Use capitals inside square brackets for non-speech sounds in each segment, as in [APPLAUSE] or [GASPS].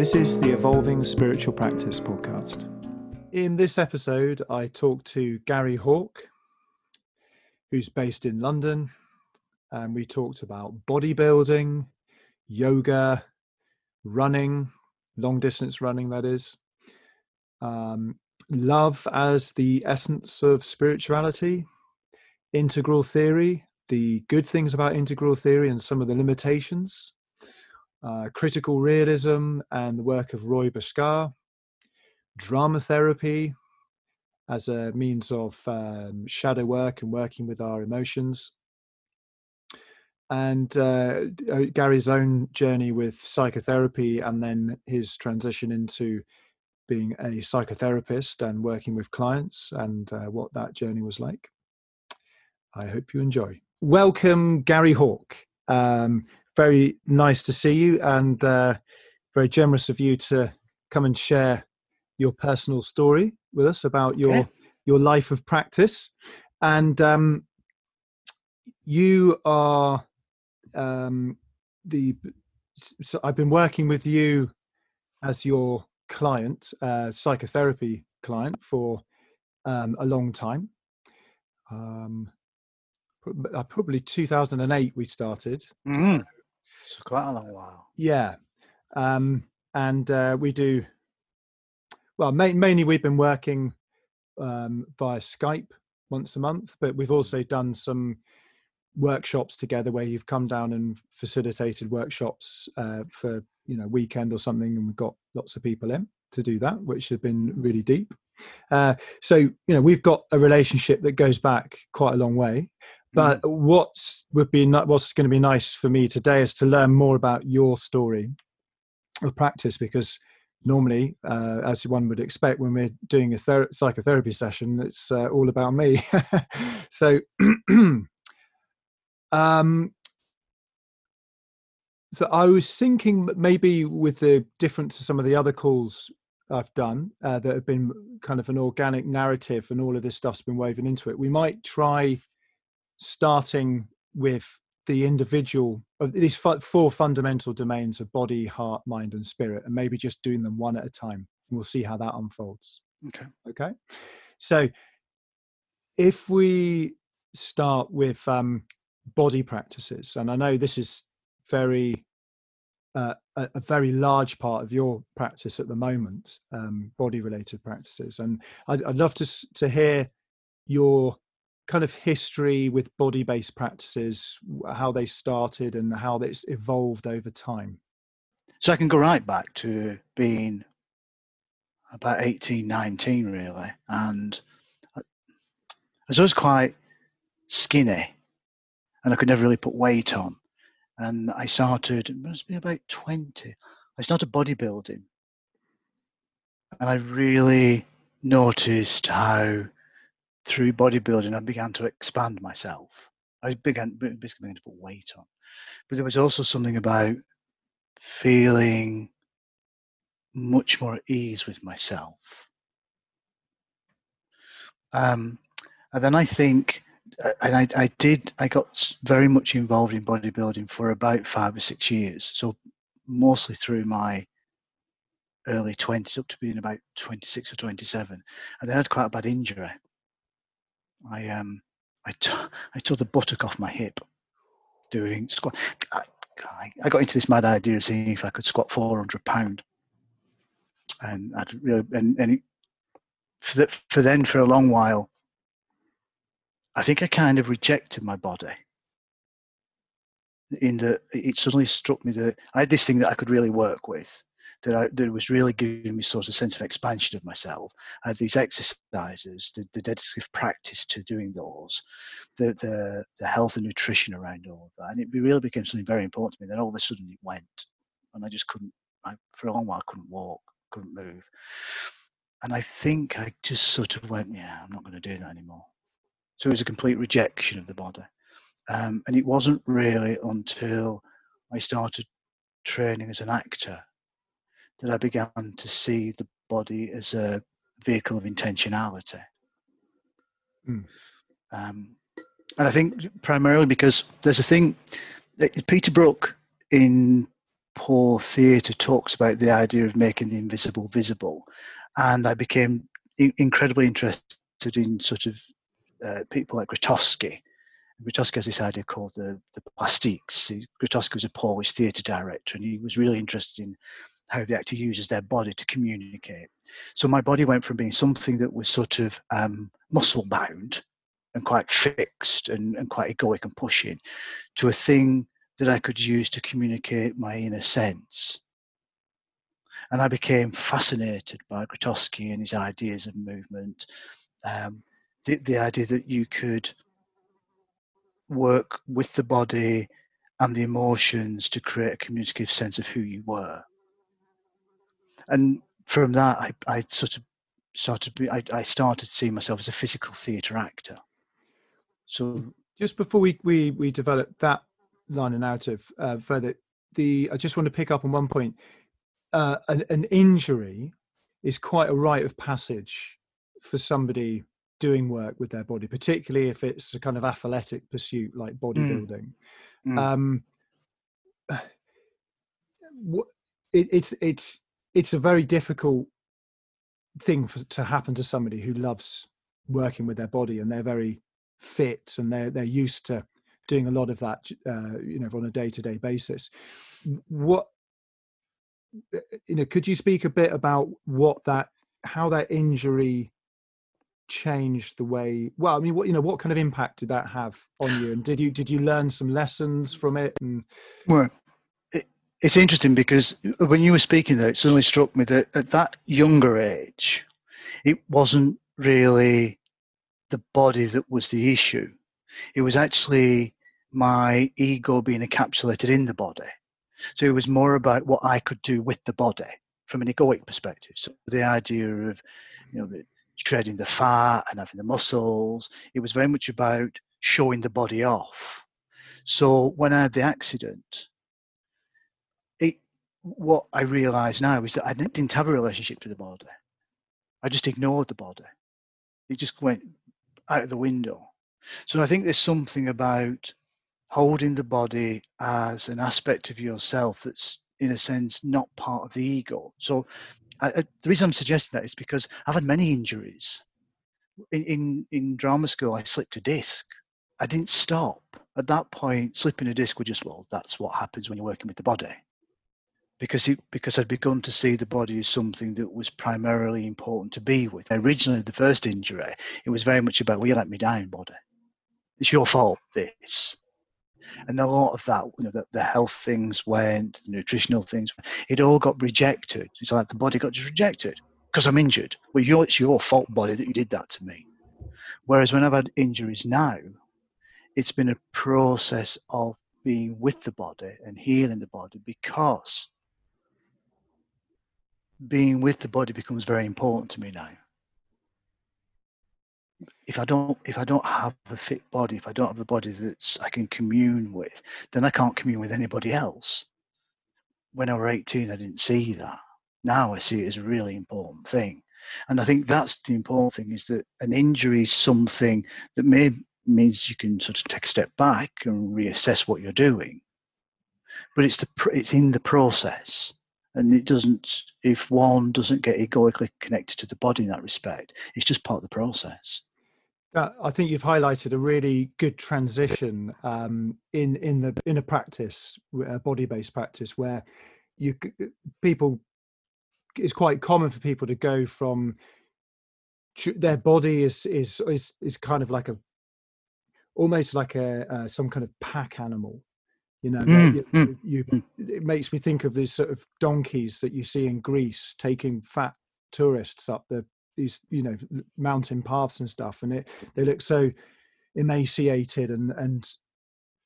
This is the Evolving Spiritual Practice podcast. In this episode, I talked to Gary Hawk, who's based in London, and we talked about bodybuilding, yoga, running, long distance running, that is, um, love as the essence of spirituality, integral theory, the good things about integral theory and some of the limitations, uh, critical realism and the work of Roy Bhaskar, drama therapy as a means of um, shadow work and working with our emotions, and uh, uh, Gary's own journey with psychotherapy and then his transition into being a psychotherapist and working with clients and uh, what that journey was like. I hope you enjoy. Welcome, Gary Hawk. Um, very nice to see you and uh, very generous of you to come and share your personal story with us about your okay. your life of practice and um, you are um, the so i've been working with you as your client uh, psychotherapy client for um, a long time um, uh, probably 2008 we started mm. It's quite a long while. Yeah. Um, and uh, we do, well, ma- mainly we've been working um, via Skype once a month, but we've also done some workshops together where you've come down and facilitated workshops uh, for, you know, weekend or something. And we've got lots of people in to do that, which has been really deep. Uh, so, you know, we've got a relationship that goes back quite a long way. But mm. what's would be what's going to be nice for me today is to learn more about your story of practice because normally, uh, as one would expect, when we're doing a ther- psychotherapy session, it's uh, all about me. [LAUGHS] so, [CLEARS THROAT] um, so I was thinking maybe with the difference to some of the other calls I've done uh, that have been kind of an organic narrative, and all of this stuff's been woven into it. We might try starting with the individual of these four fundamental domains of body, heart, mind, and spirit, and maybe just doing them one at a time. And we'll see how that unfolds. Okay. Okay. So if we start with um, body practices, and I know this is very uh, a, a, very large part of your practice at the moment, um, body related practices, and I'd, I'd love to to hear your kind of history with body based practices, how they started and how it's evolved over time? So I can go right back to being about 18, 19, really. And uh, I was quite skinny and I could never really put weight on. And I started, it must be about 20, I started bodybuilding. And I really noticed how through bodybuilding, I began to expand myself. I began basically began to put weight on, but there was also something about feeling much more at ease with myself. Um, and then I think, and I, I did, I got very much involved in bodybuilding for about five or six years. So mostly through my early 20s up to being about 26 or 27. And then I had quite a bad injury. I um I, t- I tore the buttock off my hip doing squat. I, I got into this mad idea of seeing if I could squat 400 pound, and I'd really and, and it, for, the, for then for a long while, I think I kind of rejected my body. In that it suddenly struck me that I had this thing that I could really work with, that, I, that was really giving me sort of a sense of expansion of myself. I had these exercises, the, the dedicated practice to doing those, the, the, the health and nutrition around all of that. And it really became something very important to me. Then all of a sudden it went and I just couldn't, I, for a long while, I couldn't walk, couldn't move. And I think I just sort of went, yeah, I'm not going to do that anymore. So it was a complete rejection of the body. Um, and it wasn't really until I started training as an actor that I began to see the body as a vehicle of intentionality. Mm. Um, and I think primarily because there's a thing, Peter Brook in Poor theatre talks about the idea of making the invisible visible, and I became in- incredibly interested in sort of uh, people like Grotowski. Grotowski has this idea called the the plastiques. Grotowski was a Polish theatre director, and he was really interested in how the actor uses their body to communicate. So my body went from being something that was sort of um, muscle bound and quite fixed and, and quite egoic and pushing to a thing that I could use to communicate my inner sense. And I became fascinated by Grotowski and his ideas of movement. Um, the, the idea that you could work with the body and the emotions to create a communicative sense of who you were and from that, I, I sort of started. I, I started seeing myself as a physical theatre actor. So just before we we we develop that line of narrative uh, further, the I just want to pick up on one point. Uh, an, an injury is quite a rite of passage for somebody doing work with their body, particularly if it's a kind of athletic pursuit like mm. bodybuilding. Mm. Mm. Um, [SIGHS] it, it's it's it's a very difficult thing for, to happen to somebody who loves working with their body and they're very fit and they're they're used to doing a lot of that uh, you know on a day-to-day basis. What you know could you speak a bit about what that how that injury changed the way well i mean what you know what kind of impact did that have on you? And did you did you learn some lessons from it? And well it's interesting because when you were speaking there, it suddenly struck me that at that younger age, it wasn't really the body that was the issue. It was actually my ego being encapsulated in the body. So it was more about what I could do with the body from an egoic perspective. So the idea of, you know, treading the fat and having the muscles, it was very much about showing the body off. So when I had the accident, what I realise now is that I didn't have a relationship to the body. I just ignored the body. It just went out of the window. So I think there's something about holding the body as an aspect of yourself that's, in a sense, not part of the ego. So I, I, the reason I'm suggesting that is because I've had many injuries. In, in, in drama school, I slipped a disc. I didn't stop. At that point, slipping a disc was just, well, that's what happens when you're working with the body because it, because I'd begun to see the body as something that was primarily important to be with. Originally, the first injury, it was very much about, well, you let me down, body. It's your fault, this. And a lot of that, you know, the, the health things went, the nutritional things, it all got rejected. It's like the body got just rejected because I'm injured. Well, it's your fault, body, that you did that to me. Whereas when I've had injuries now, it's been a process of being with the body and healing the body because being with the body becomes very important to me now. If i don't if i don't have a fit body if i don't have a body that i can commune with then i can't commune with anybody else. When i was 18 i didn't see that. Now i see it as a really important thing. And i think that's the important thing is that an injury is something that may means you can sort of take a step back and reassess what you're doing. But it's the it's in the process and it doesn't if one doesn't get egoically connected to the body in that respect it's just part of the process. Uh, I think you've highlighted a really good transition um, in in the in a practice, a body-based practice, where you people it's quite common for people to go from their body is is is is kind of like a almost like a uh, some kind of pack animal you know, mm, you, mm, you, mm. it makes me think of these sort of donkeys that you see in Greece taking fat tourists up the these you know mountain paths and stuff, and it they look so emaciated and and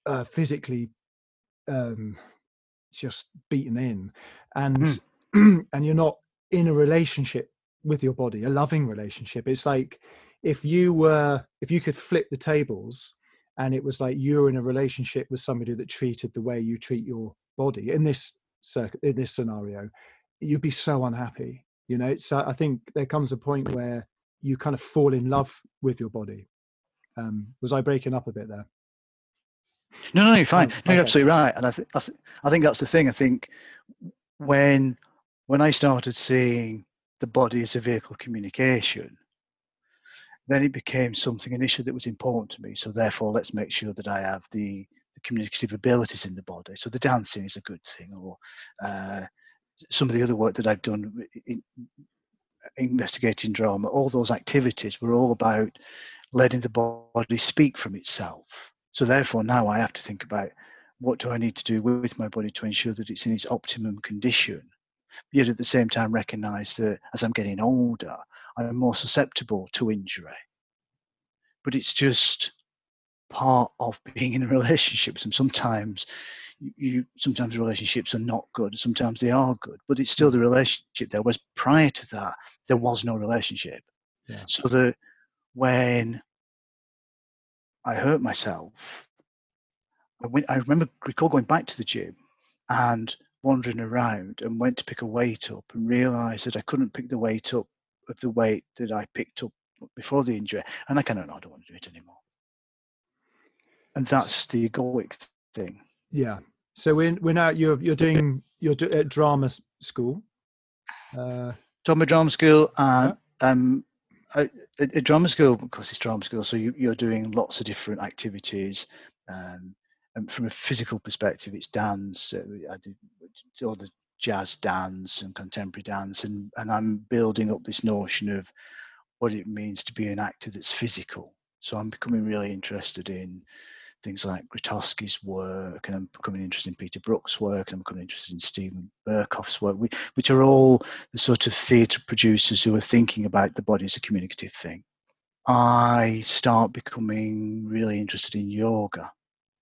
uh, physically um, just beaten in, and mm. [CLEARS THROAT] and you're not in a relationship with your body, a loving relationship. It's like if you were if you could flip the tables and it was like you're in a relationship with somebody that treated the way you treat your body in this in this scenario you'd be so unhappy you know so i think there comes a point where you kind of fall in love with your body um was i breaking up a bit there No, no, you're fine. Oh, no, you're absolutely right. And I, th- I, th- I think that's the thing. I think when when I started seeing the body as a vehicle of communication, then it became something initially that was important to me. So therefore, let's make sure that I have the, the communicative abilities in the body. So the dancing is a good thing, or uh, some of the other work that I've done in, investigating drama. All those activities were all about letting the body speak from itself. So therefore, now I have to think about what do I need to do with my body to ensure that it's in its optimum condition yet at the same time recognize that as I'm getting older, I'm more susceptible to injury. But it's just part of being in [LAUGHS] a relationship. And sometimes you sometimes relationships are not good, sometimes they are good, but it's still the mm. relationship there. Was prior to that, there was no relationship. Yeah. So that when I hurt myself, I went I remember recall going back to the gym and wandering around and went to pick a weight up and realized that I couldn't pick the weight up of the weight that I picked up before the injury. And I kind of, no, I don't want to do it anymore. And that's the egoic thing. Yeah. So we're, we're now, you're, you're doing, you're at drama school. Uh, drama drama school. And yeah. um, at, at drama school, of course, it's drama school. So you, you're doing lots of different activities. Um, and from a physical perspective, it's dance. Uh, I did all the jazz dance and contemporary dance, and, and I'm building up this notion of what it means to be an actor that's physical. So I'm becoming really interested in things like Grotowski's work, and I'm becoming interested in Peter Brook's work, and I'm becoming interested in Steven Berkoff's work, which are all the sort of theatre producers who are thinking about the body as a communicative thing. I start becoming really interested in yoga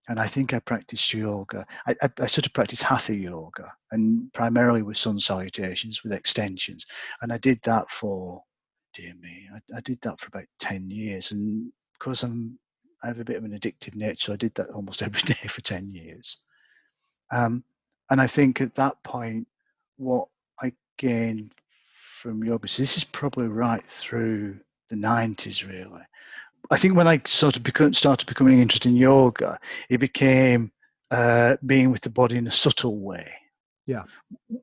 and I think I practiced yoga. I, I, I, sort of practiced hatha yoga, and primarily with sun salutations with extensions. And I did that for, dear me, I, I did that for about ten years. And because I'm, I have a bit of an addictive nature, so I did that almost [LAUGHS] every day for ten years. Um, and I think at that point, what I gained from yoga, so this is probably right through the 90s, really I think when I sort of become, started becoming interested in yoga, it became uh, being with the body in a subtle way. Yeah.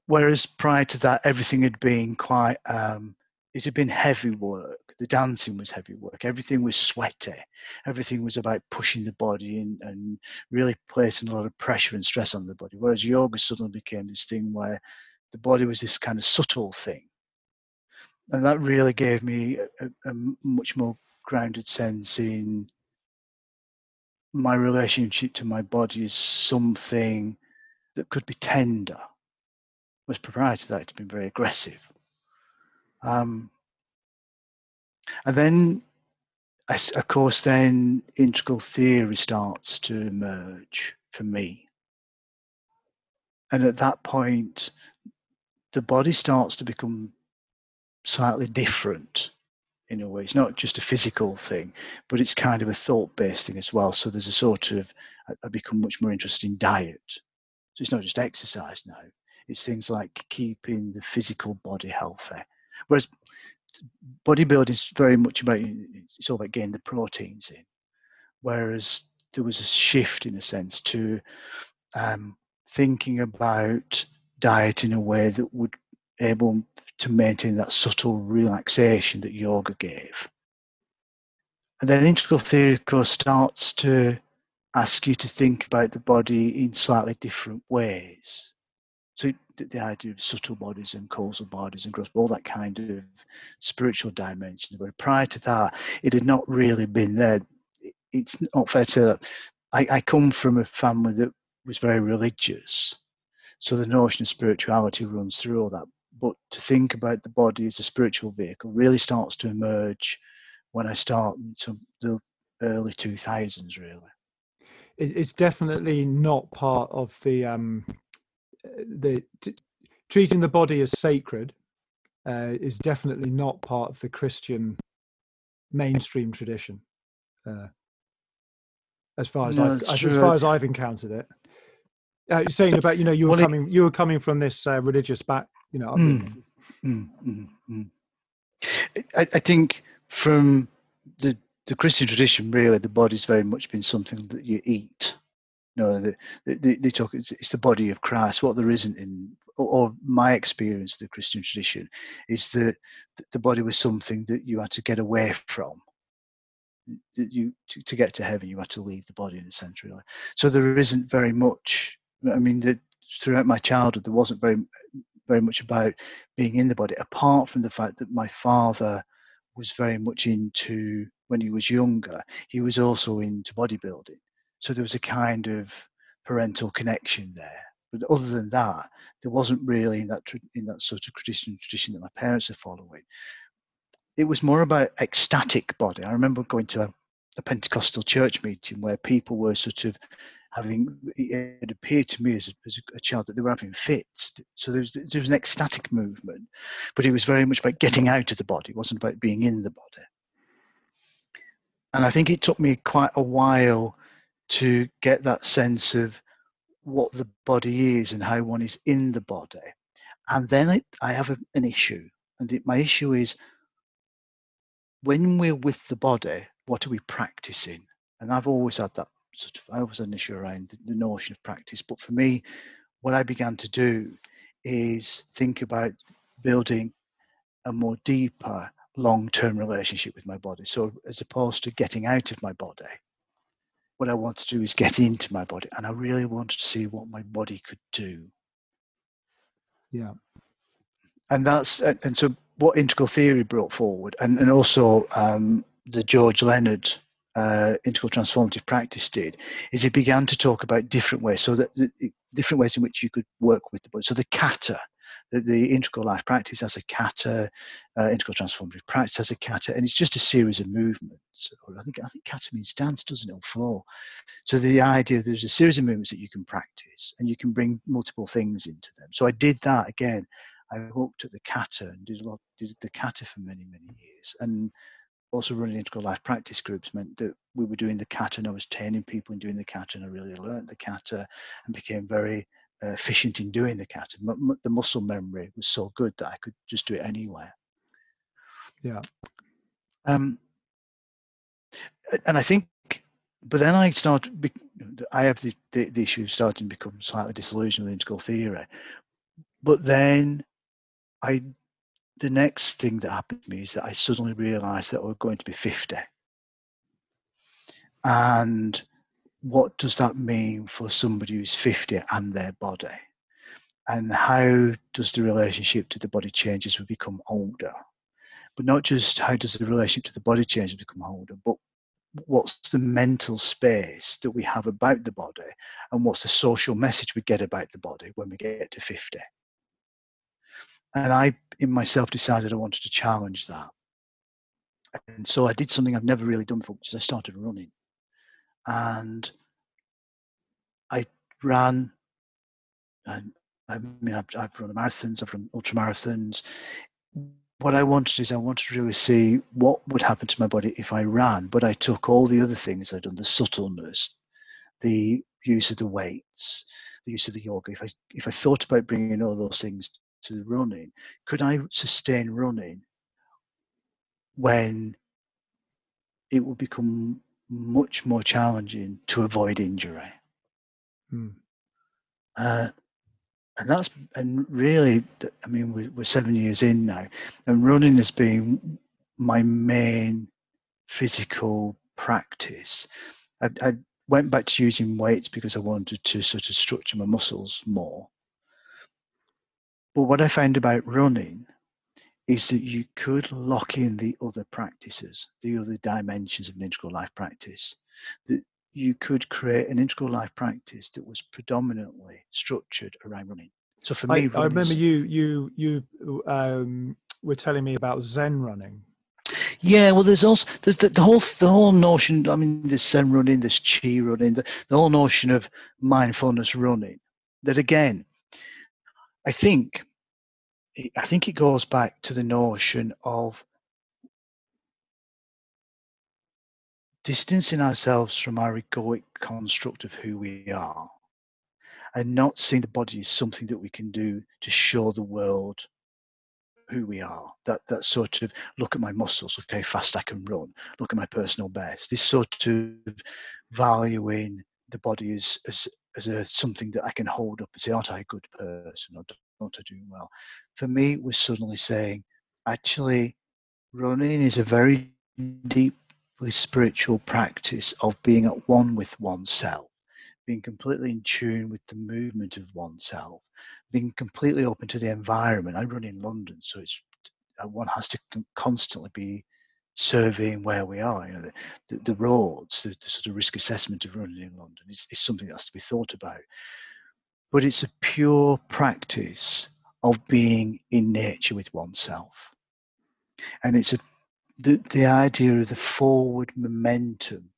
Whereas prior to that, everything had been quite, um, it had been heavy work. The dancing was heavy work. Everything was sweaty. Everything was about pushing the body and, and really placing a lot of pressure and stress on the body. Whereas yoga suddenly became this thing where the body was this kind of subtle thing. And that really gave me a, a much more grounded sense in my relationship to my body is something that could be tender. Was prior to that, it's been very aggressive. Um, and then, of course, then integral theory starts to emerge for me. And at that point, the body starts to become slightly different in a way. It's not just a physical thing, but it's kind of a thought based thing as well. So there's a sort of, I become much more interested in diet. So it's not just exercise now, it's things like keeping the physical body healthy. Whereas bodybuilding is very much about, it's all about getting the proteins in. Whereas there was a shift in a sense to um, thinking about diet in a way that would able to maintain that subtle relaxation that yoga gave. And then integral theory, of course, starts to ask you to think about the body in slightly different ways. So the idea of subtle bodies and causal bodies and gross, all that kind of spiritual dimension. But prior to that, it had not really been there. It's not fair to say that I, I come from a family that was very religious. So the notion of spirituality runs through all that but to think about the body as a spiritual vehicle really starts to emerge when I start into the early 2000s, really. It's definitely not part of the um, the t- treating the body as sacred uh, is definitely not part of the Christian mainstream tradition. Uh, as far as no, I've as, far as I've encountered it. Uh, saying about you know you were well, coming it, you were coming from this uh, religious back you know. Mm, mm, mm, mm, I, I, think from the the Christian tradition, really, the body's very much been something that you eat. No, they, they, they talk. It's, it's, the body of Christ. What there isn't in, or, or my experience, of the Christian tradition, is that the body was something that you had to get away from. You to, to get to heaven, you had to leave the body in the century. So there isn't very much. I mean, the, throughout my childhood, there wasn't very very much about being in the body, apart from the fact that my father was very much into when he was younger. He was also into bodybuilding, so there was a kind of parental connection there. But other than that, there wasn't really in that in that sort of Christian tradition that my parents are following. It was more about ecstatic body. I remember going to a, a Pentecostal church meeting where people were sort of having it appeared to me as a, as a child that they were having fits. So there was there was an ecstatic movement, but it was very much about getting out of the body. It wasn't about being in the body. And I think it took me quite a while to get that sense of what the body is and how one is in the body. And then I, I have a, an issue, and the, my issue is when we're with the body, what are we practicing? And I've always had that sort of I was an issue around the notion of practice. But for me, what I began to do is think about building a more deeper long-term relationship with my body. So as opposed to getting out of my body, what I want to do is get into my body, and I really wanted to see what my body could do. Yeah, and that's and so what integral theory brought forward, and and also um, the George Leonard uh, integral transformative practice did is it began to talk about different ways so that the, different ways in which you could work with the body. So the kata the, the integral life practice as a kata uh, integral transformative practice as a kata and it's just a series of movements. Or i think i think kata means dance doesn't it or flow so the idea there's a series of movements that you can practice and you can bring multiple things into them. So i did that again. I looked at the kata and did a lot did the kata for many many years and also running integral life practice groups meant that we were doing the kata and I was training people in doing the kata and I really learned the kata and became very uh, efficient in doing the kata. M- m- the muscle memory was so good that I could just do it anywhere. Yeah. Um, and I think, but then I started, I have the, the, the issue of starting to become slightly disillusioned with integral theory. But then I the next thing that happened to me is that I suddenly realized that I was going to be 50. And what does that mean for somebody who's 50 and their body? And how does the relationship to the body change as we become older? But not just how does the relationship to the body change as we become older, but what's the mental space that we have about the body and what's the social message we get about the body when we get to 50 and I, in myself, decided I wanted to challenge that. And so I did something I've never really done before, which is I started running. And I ran, and I mean, I've, I've run marathons, I've run ultra marathons. What I wanted is I wanted to really see what would happen to my body if I ran, but I took all the other things I'd done, the subtleness, the use of the weights, the use of the yoga. If I if I thought about bringing all those things to the running, could I sustain running when it would become much more challenging to avoid injury? Hmm. Uh, and that's and really, I mean, we're, we're seven years in now, and running has been my main physical practice. I, I went back to using weights because I wanted to sort of structure my muscles more. But what I found about running is that you could lock in the other practices, the other dimensions of an integral life practice. That you could create an integral life practice that was predominantly structured around running. So for me, I, I remember you you you um, were telling me about Zen running. Yeah, well, there's also there's the, the, whole the whole notion. I mean, there's Zen running, there's Chi running, the, the whole notion of mindfulness running. That again, I think I think it goes back to the notion of distancing ourselves from our egoic construct of who we are and not seeing the body as something that we can do to show the world who we are. That that sort of look at my muscles, look how fast I can run, look at my personal best. This sort of valuing the body as as as a something that I can hold up and say, "Aren't I a good person?" or "Don't I do well?" For me, it was suddenly saying, actually, running is a very deeply spiritual practice of being at one with oneself, being completely in tune with the movement of oneself, being completely open to the environment. I run in London, so it's uh, one has to constantly be surveying where we are. You know, the, the, the roads, the, the, sort of risk assessment of running in London is, is something that has to be thought about. But it's a pure practice of being in nature with oneself. And it's a, the, the idea of the forward momentum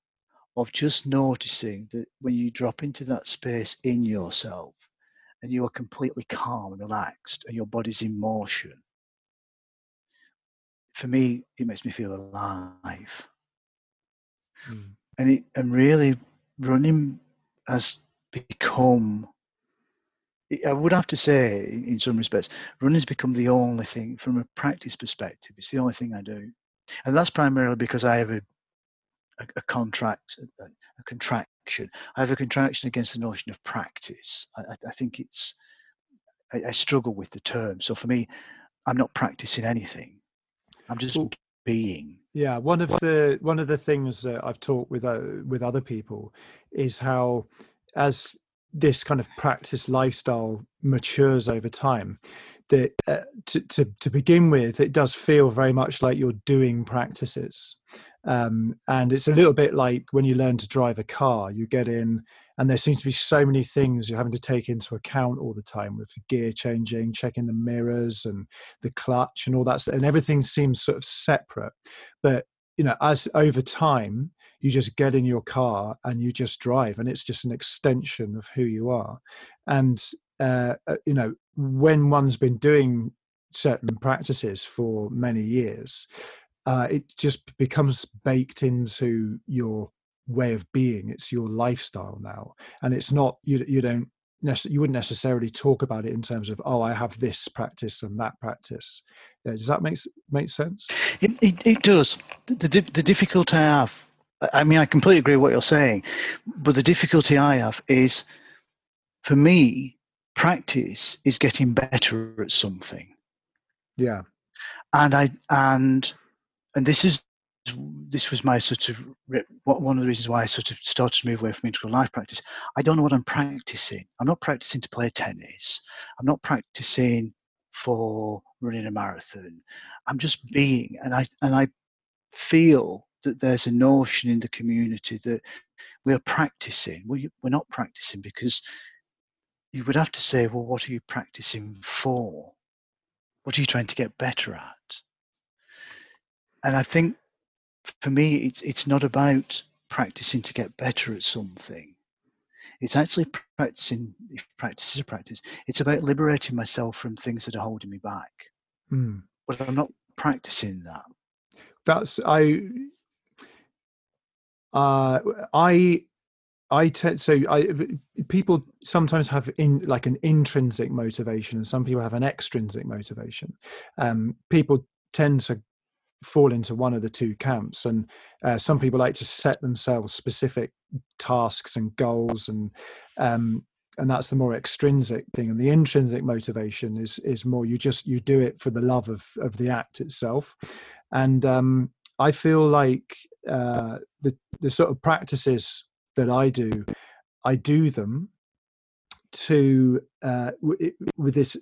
of just noticing that when you drop into that space in yourself and you are completely calm and relaxed and your body's in motion, for me, it makes me feel alive. Mm. And it, and really running has become I would have to say, in some respects, running's become the only thing from a practice perspective. It's the only thing I do, and that's primarily because I have a a, a contract, a, a, contraction. I have a contraction against the notion of practice. I, I think it's I, I, struggle with the term. So for me, I'm not practicing anything. I'm just well, being. Yeah, one of the one of the things that I've talked with uh, with other people is how as this kind of practice lifestyle matures over time that uh, to, to, to begin with it does feel very much like you're doing practices um, and it's a little bit like when you learn to drive a car you get in and there seems to be so many things you're having to take into account all the time with gear changing checking the mirrors and the clutch and all that and everything seems sort of separate. But you know as over time you just get in your car and you just drive and it's just an extension of who you are. And uh, uh, you know when one's been doing certain practices for many years uh, it just becomes baked into your way of being it's your lifestyle now and it's not you, you don't you wouldn't necessarily talk about it in terms of oh i have this practice and that practice. Yeah, does that make make sense? It, it, it does. The, the, the difficulty i have I mean, I completely agree with what you're saying, but the difficulty I have is, for me, practice is getting better at something. Yeah, and I and and this is this was my sort of one of the reasons why I sort of started to move away from integral life practice. I don't know what I'm practicing. I'm not practicing to play tennis. I'm not practicing for running a marathon. I'm just being, and I and I feel that there's a notion in the community that we are practicing. Well, we're not practicing because you would have to say, well, what are you practicing for? What are you trying to get better at? And I think for me, it's, it's not about practicing to get better at something. It's actually practicing, if practice is a practice, it's about liberating myself from things that are holding me back. Mm. But I'm not practicing that. That's, I, uh, I I tend so I people sometimes have in like an intrinsic motivation, and some people have an extrinsic motivation. Um, people tend to fall into one of the two camps, and uh, some people like to set themselves specific tasks and goals, and um, and that's the more extrinsic thing. And the intrinsic motivation is is more you just you do it for the love of of the act itself, and um, I feel like uh, the the sort of practices that I do, I do them to uh, w- with this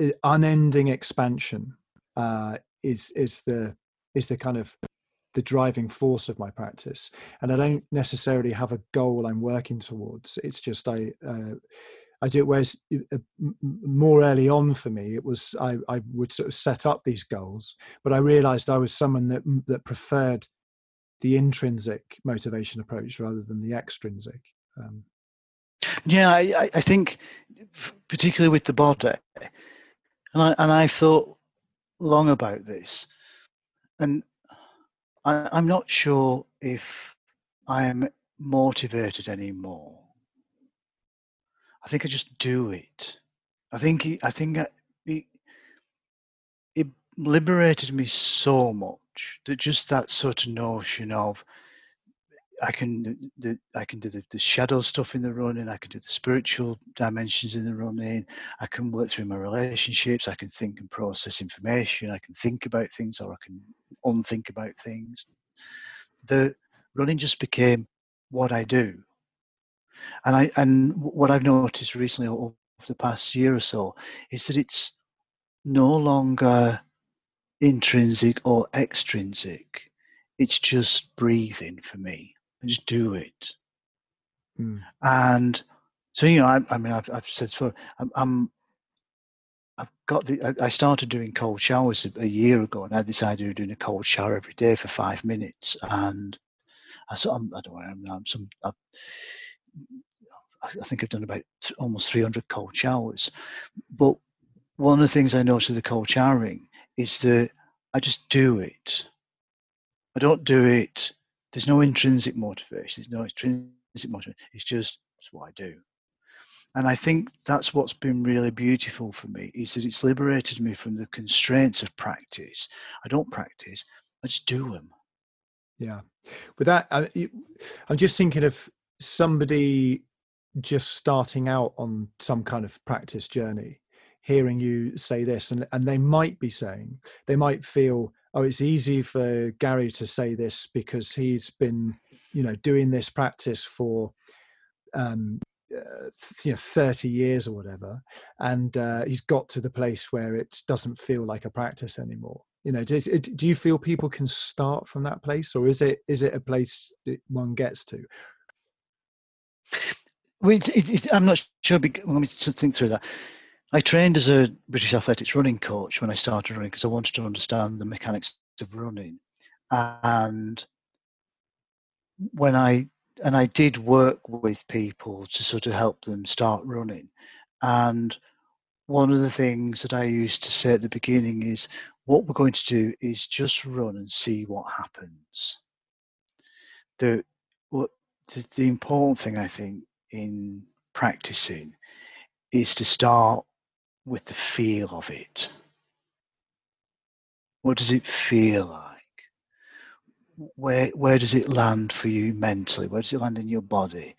uh, unending expansion uh, is is the is the kind of the driving force of my practice, and I don't necessarily have a goal I'm working towards. It's just I. Uh, I do it. Whereas uh, more early on for me, it was I, I would sort of set up these goals, but I realised I was someone that that preferred the intrinsic motivation approach rather than the extrinsic. Um, yeah, I, I think particularly with the body, and I and I've thought long about this, and I, I'm not sure if I am motivated anymore. I think I just do it. I think I think it, it liberated me so much that just that sort of notion of I can the, I can do the, the shadow stuff in the running. I can do the spiritual dimensions in the running. I can work through my relationships. I can think and process information. I can think about things, or I can unthink about things. The running just became what I do, and I and what I've noticed recently over the past year or so is that it's no longer intrinsic or extrinsic. It's just breathing for me just do it. Mm. And so you know, I, I mean, I've, I've said before, I'm, I'm I've got the. I started doing cold showers a, a, year ago, and I decided to doing a cold shower every day for five minutes. And I, so I'm, I don't know. I'm, some. I've, I think I've done about almost 300 cold showers. But one of the things I noticed with the cold showering is that I just do it. I don't do it there's no intrinsic motivation. There's no intrinsic motivation. It's just it's what I do. And I think that's what's been really beautiful for me is that it's liberated me from the constraints of practice. I don't practice, I just do them. Yeah. With that, I'm just thinking of somebody just starting out on some kind of practice journey, hearing you say this, and, and they might be saying, they might feel, oh, it's easy for Gary to say this because he's been, you know, doing this practice for, um, uh, you know, 30 years or whatever, and uh, he's got to the place where it doesn't feel like a practice anymore. You know, do, do you feel people can start from that place, or is it is it a place that one gets to? Well, I'm not sure. Let me think through that. I trained as a British athletics running coach when I started running because I wanted to understand the mechanics of running. And when I and I did work with people to sort of help them start running. And one of the things that I used to say at the beginning is what we're going to do is just run and see what happens. The what the important thing I think in practicing is to start with the feel of it. What does it feel like? Where where does it land for you mentally? Where does it land in your body?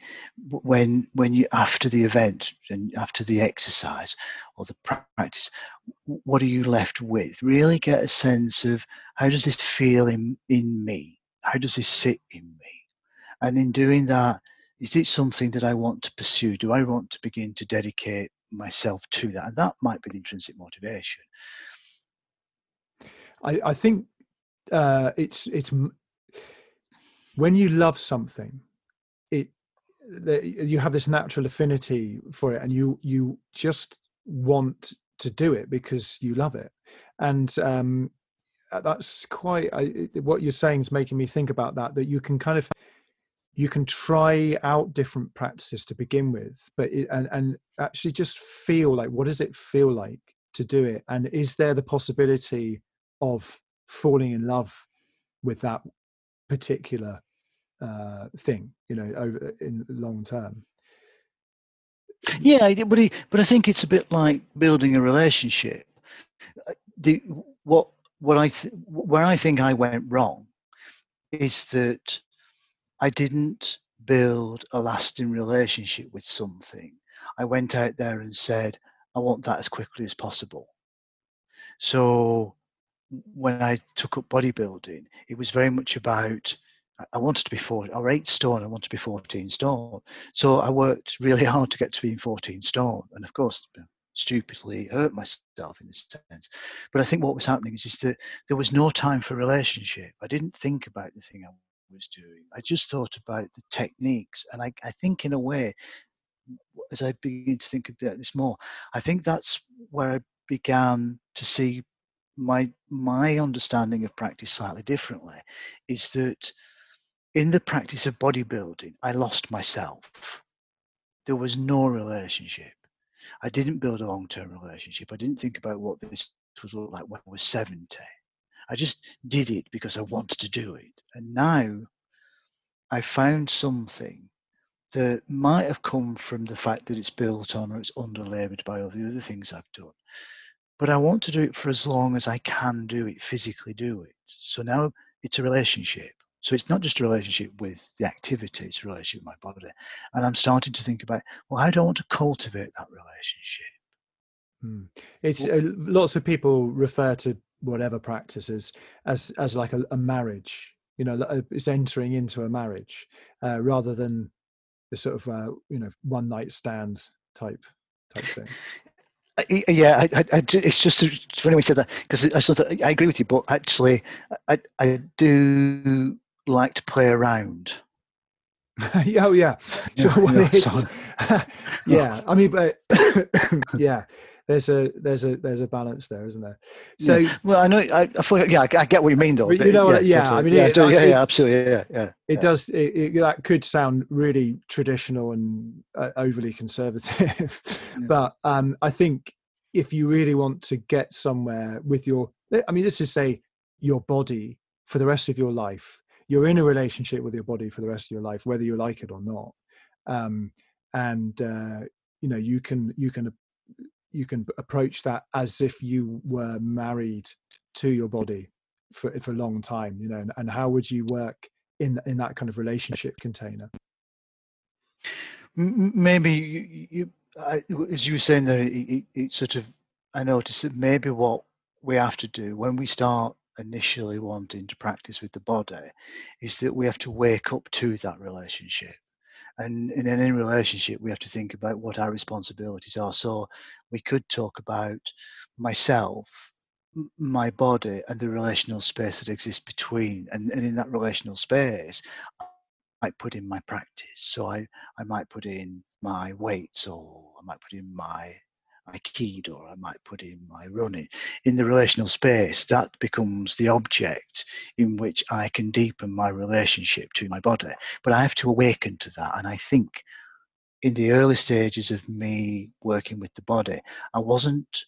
When when you after the event and after the exercise or the practice, what are you left with? Really get a sense of how does this feel in in me? How does this sit in me? And in doing that, is it something that I want to pursue? Do I want to begin to dedicate myself to that, and that might be the intrinsic motivation. I, I think uh, it's it's when you love something, it the, you have this natural affinity for it, and you you just want to do it because you love it, and um, that's quite I, what you're saying is making me think about that. That you can kind of you can try out different practices to begin with but it, and and actually just feel like what does it feel like to do it? And is there the possibility of falling in love with that particular uh, thing you know over in long term? Yeah but he, but i think it's a bit like building a relationship. Uh, the what what i th- where i think i went wrong is that I didn't build a lasting relationship with something. I went out there and said, I want that as quickly as possible. So when I took up bodybuilding, it was very much about I wanted to be four or eight stone. I wanted to be 14 stone. So I worked really [LAUGHS] hard to get to being 14 stone. And of course, stupidly hurt myself in a sense. But I think what was happening is, is that there was no time for relationship. I didn't think about the thing I was doing. I just thought about the techniques, and I, I think in a way, as I begin to think about this more, I think that's where I began to see my my understanding of practice slightly differently. Is that in the practice of bodybuilding, I lost myself. There was no relationship. I didn't build a long term relationship. I didn't think about what this was like when I was 70. I just did it because I wanted to do it. And now I found something that might have come from the fact that it's built on or it's underlabored by all the other things I've done. But I want to do it for as long as I can do it, physically do it. So now it's a relationship. So it's not just a relationship with the activity, it's a relationship with my body. And I'm starting to think about, well, how do I want to cultivate that relationship? Hmm. It's uh, lots of people refer to whatever practices as as like a, a marriage. You know, uh, it's entering into a marriage uh, rather than the sort of uh, you know one night stand type type thing. Yeah, I, I, it's just funny we said that because I, sort of, I agree with you, but actually, I, I do like to play around. [LAUGHS] oh yeah. Yeah, [LAUGHS] well, [LAUGHS] yeah, I mean, but [COUGHS] yeah, there's a there's a there's a balance there, isn't there? So yeah. well, I know I, I feel, yeah, I, I, get what you mean though. You know, yeah, yeah I mean, yeah, it, yeah, it, yeah, absolutely, yeah, yeah. It does. It, that could sound really traditional and uh, overly conservative, [LAUGHS] but um, I think if you really want to get somewhere with your, I mean, let's just say your body for the rest of your life, you're in a relationship with your body for the rest of your life, whether you like it or not, um, and uh, you know you can you can you can approach that as if you were married to your body for for a long time you know and, and how would you work in in that kind of relationship container? Maybe you, you I, as you were saying there it, it, it sort of i noticed that maybe what we have to do when we start initially wanting to practice with the body is that we have to wake up to that relationship and in any relationship we have to think about what our responsibilities are. So we could talk about myself my body and the relational space that exists between and, and in that relational space i might put in my practice. So i i might put in my weights or i might put in my my keyed or I might put in my running. In the relational space, that becomes the object in which I can deepen my relationship to my body. But I have to awaken to that. And I think in the early stages of me working with the body, I wasn't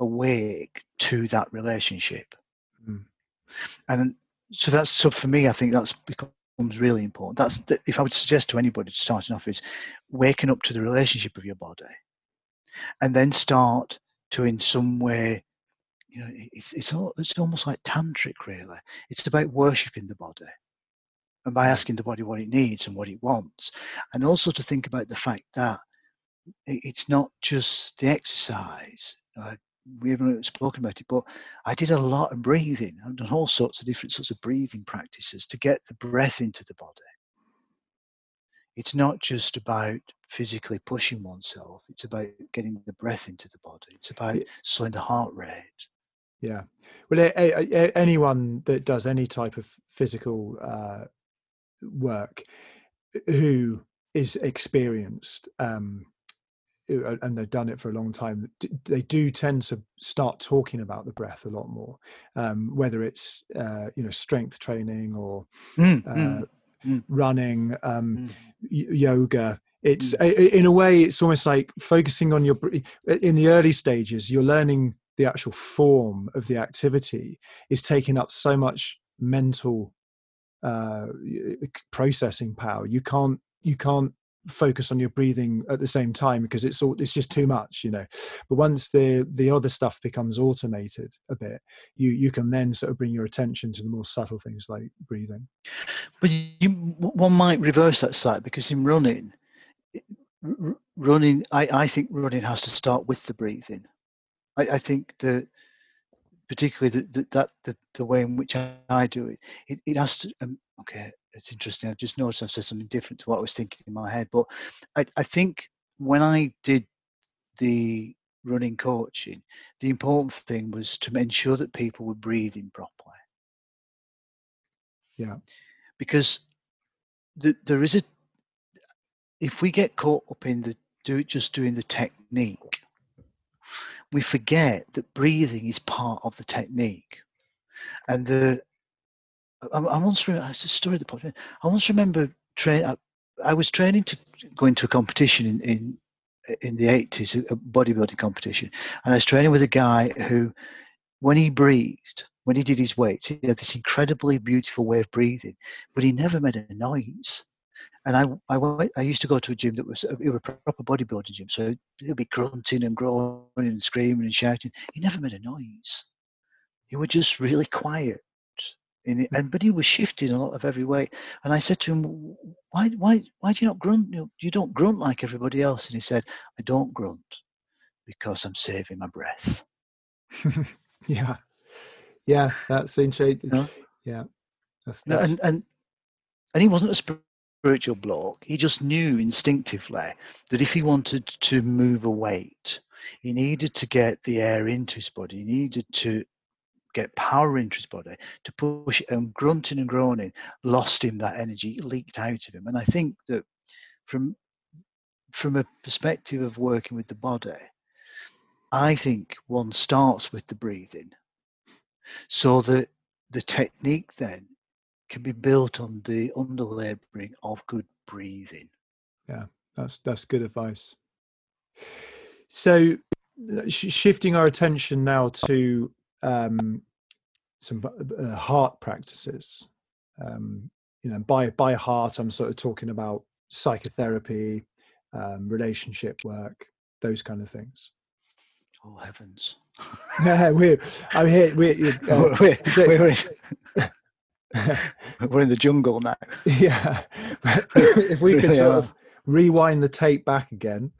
awake to that relationship. Mm. And so that's so for me, I think that's becomes really important. That's if I would suggest to anybody starting off is waking up to the relationship of your body and then start to in some way you know it's it's, all, it's almost like tantric really. It's about worshipping the body and by asking the body what it needs and what it wants and also to think about the fact that it's not just the exercise uh, we haven't spoken about it but i did a lot of breathing. I've done all sorts of different sorts of breathing practices to get the breath into the body it's not just about physically pushing oneself. It's about getting the breath into the body. It's about yeah. slowing the heart rate. Yeah. Well, a, a, a, anyone that does any type of physical uh, work who is experienced um, and they've done it for a long time, they do tend to start talking about the breath a lot more, um, whether it's uh, you know strength training or mm, uh, mm mm. running, um, mm. y- yoga. It's mm. in a way, it's almost like focusing on your. In the early stages, you're learning the actual form of the activity is taking up so much mental uh, processing power. You can't you can't focus on your breathing at the same time because it's all it's just too much you know but once the the other stuff becomes automated a bit you you can then sort of bring your attention to the more subtle things like breathing but you one might reverse that side because in running running i i think running has to start with the breathing i i think that particularly the, the, that the, the way in which I, do it, it, it has to. Um, okay, it's interesting. I've just noticed I've said something different to what I was thinking in my head. But I, I think when I did the running coaching, the important thing was to ensure that people were breathing properly. Yeah, because the, there is a. If we get caught up in the do it just doing the technique we forget that breathing is part of the technique. And the I, I once remember, it's a story that I once remember train. I, I, was training to go into a competition in in, in the eighties, a bodybuilding competition, and I was training with a guy who, when he breathed, when he did his weights, he had this incredibly beautiful way of breathing, but he never made a noise. And I, I, I used to go to a gym that was a, a proper bodybuilding gym. So he'd be grunting and groaning and screaming and shouting. He never made a noise. He was just really quiet. It, and but he was shifting a lot of every weight. And I said to him, "Why, why, why do you not grunt? You, you don't grunt like everybody else." And he said, "I don't grunt because I'm saving my breath." [LAUGHS] yeah, yeah, that's interesting. You know? Yeah, that's, that's... And, and and he wasn't a spiritual bloke. He just knew instinctively that if he wanted to move a weight, he needed to get the air into his body. He needed to get power into his body to push it and grunting and groaning lost him that energy leaked out of him. And i think that from from a perspective of working with the body i think one starts with the breathing so that the technique then can be built on the underlaboring of good breathing. Yeah that's that's good advice. So shifting our attention now to um, some uh, heart practices. Um, you know, by by heart, I'm sort of talking about psychotherapy, um, relationship work, those kind of things. Oh heavens! [LAUGHS] yeah, [LAUGHS] we're I'm here. We're, uh, we're, we're, in, [LAUGHS] we're in the jungle now. Yeah, if we really could sort are. of rewind the tape back again.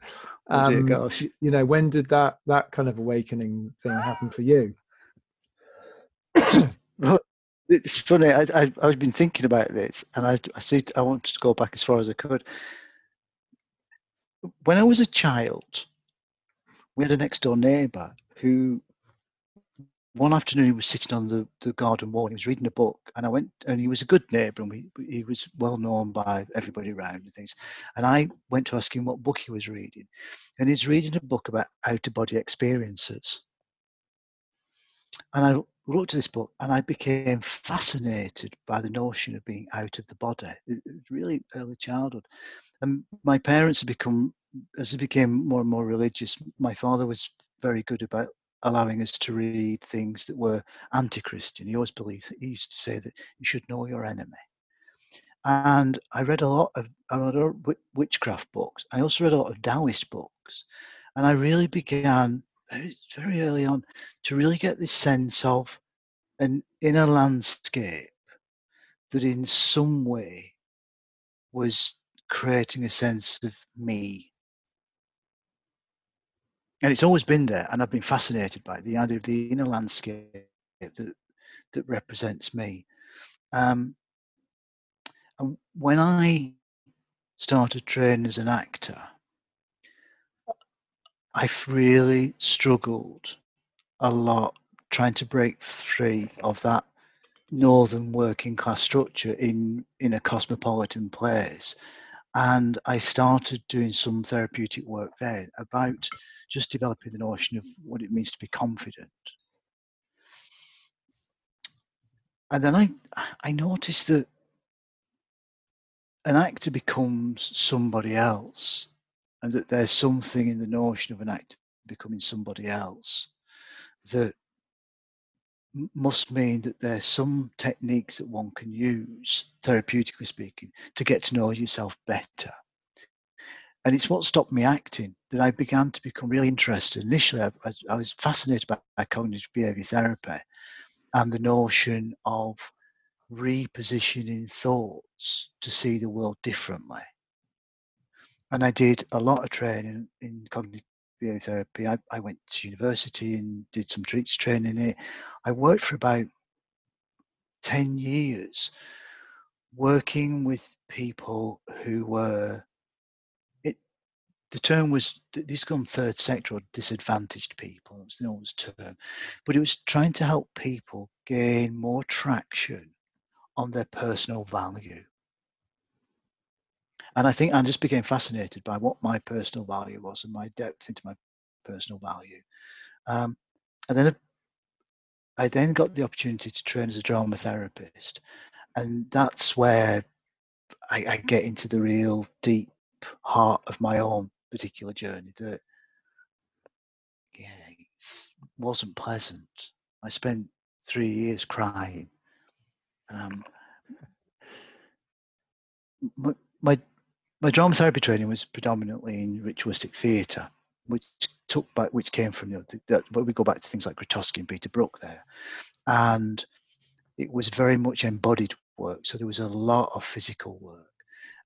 Oh, um, gosh. You know, when did that that kind of awakening thing happen for you? [COUGHS] it's funny. I, I I've been thinking about this, and I I see. I want to go back as far as I could. When I was a child, we had a next door neighbour who one afternoon he was sitting on the, the garden wall he was reading a book and i went and he was a good neighbour and we, he was well known by everybody around and things and i went to ask him what book he was reading and he's reading a book about out of body experiences and wrote to this book and i became fascinated by the notion of being out of the body it, was really early childhood and my parents had become as they became more and more religious my father was very good about allowing us to read things that were anti-Christian. He always believed that he used to say that you should know your enemy. And I read a lot of read a witchcraft books. I also read a lot of Taoist books, and I really began very, very early on to really get this sense of an inner landscape that, in some way, was creating a sense of me. And it's always been there and i've been fascinated by it, the idea of the inner landscape that that represents me. Um, and when i started training as an actor i've really struggled a lot trying to break free of that northern working class structure in in a cosmopolitan place and i started doing some therapeutic work there about just developing the notion of what it means to be confident. And then I, I noticed that an actor becomes somebody else, and that there's something in the notion of an act becoming somebody else that must mean that there's some techniques that one can use, therapeutically speaking, to get to know yourself better and it's what stopped me acting that I began to become really interested. Initially, I, I was fascinated by, by cognitive behavior therapy and the notion of repositioning thoughts to see the world differently. And I did a lot of training in cognitive therapy. I, I went to university and did some teach training in it. I worked for about 10 years working with people who were it, the term was this gone third sector or disadvantaged people. It was the old term, but it was trying to help people gain more traction on their personal value. And I think I just became fascinated by what my personal value was and my depth into my personal value. Um, and then I then got the opportunity to train as a drama therapist, and that's where I, I get into the real deep heart of my own particular journey that yeah it wasn't pleasant. I spent three years crying. Um, [LAUGHS] my, my my drama therapy training was predominantly in ritualistic theatre, which took back, which came from you know, that. But we go back to things like Grotowski and Peter Brook there, and it was very much embodied work. So there was a lot of physical work,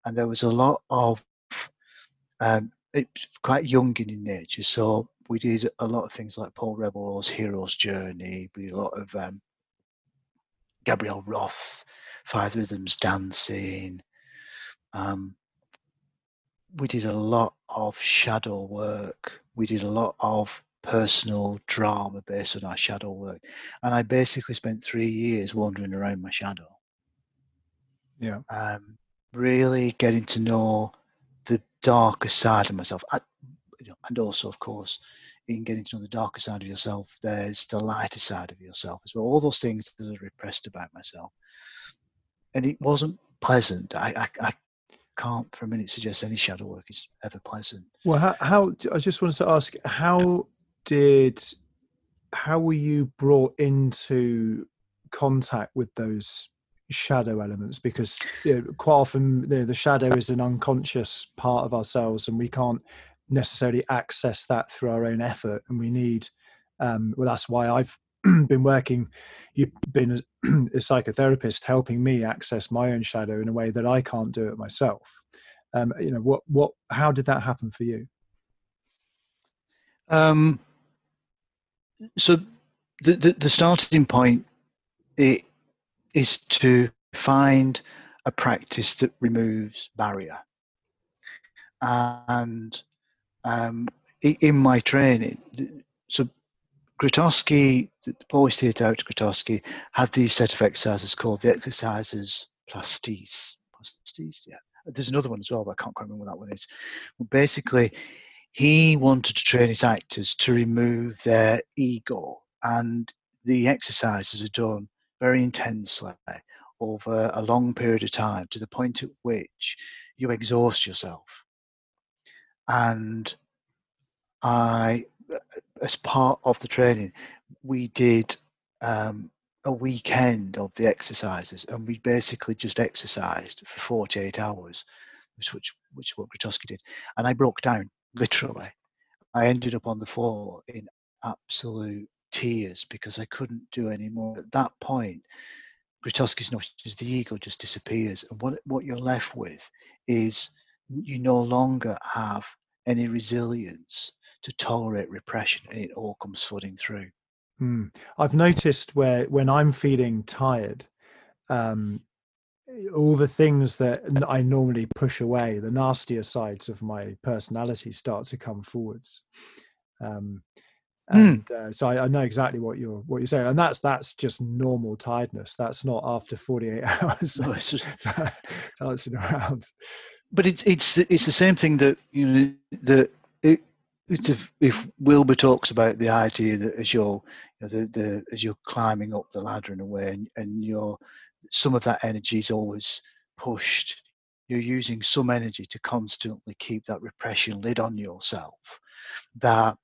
and there was a lot of um, it's quite Jungian nature. So we did a lot of things like Paul Rebillot's Hero's Journey. We did a lot of um, Gabrielle Roth, Five Rhythms Dancing. Um, we did a lot of shadow work. We did a lot of personal drama based on our shadow work. And I basically spent three years wandering around my shadow. Yeah. Um, really getting to know the darker side of myself. I, you know, and also, of course, in getting to know the darker side of yourself, there's the lighter side of yourself as well. All those things that are repressed about myself. And it wasn't pleasant. I, I, I can't for a minute suggest any shadow work is ever pleasant. Well, how, how I just wanted to ask, how did, how were you brought into contact with those shadow elements? Because you know, quite often you know, the shadow is an unconscious part of ourselves, and we can't necessarily access that through our own effort, and we need. Um, well, that's why I've [CLEARS THROAT] been working. You've been [CLEARS THROAT] a, psychotherapist helping me access my own shadow in a way that I can't do it myself. Um, you know, what, what, how did that happen for you? Um, so the, the, the starting point it is to find a practice that removes barrier. And um, in my training, so Grotowski, the Polish theatre director Grotowski, had these set of exercises called the exercises plastiques. Plastiques, yeah. There's another one as well, but I can't quite remember what that one is. But basically, he wanted to train his actors to remove their ego, and the exercises are done very intensely over a long period of time to the point at which you exhaust yourself. And I, as part of the training, we did um, a weekend of the exercises, and we basically just exercised for 48 hours, which which which what Grotowski did. And I broke down literally. I ended up on the floor in absolute tears because I couldn't do any more. At that point, Grotowski's is the ego just disappears, and what what you're left with is you no longer have any resilience to tolerate repression, and it all comes flooding through. Mm. I've noticed where when I'm feeling tired, um, all the things that I normally push away, the nastier sides of my personality, start to come forwards. Um, hmm. and mm. uh, so I, I, know exactly what you're what you're saying, and that's that's just normal tiredness. That's not after 48 [LAUGHS] hours no, it's just [LAUGHS] dancing around. But it's it's it's the same thing that you know that it if, if Wilber talks about the idea that as you're you know, the, the as you're climbing up the ladder in a way, and, and you're some of that energy is always pushed. You're using some energy to constantly keep that repression lid on yourself. That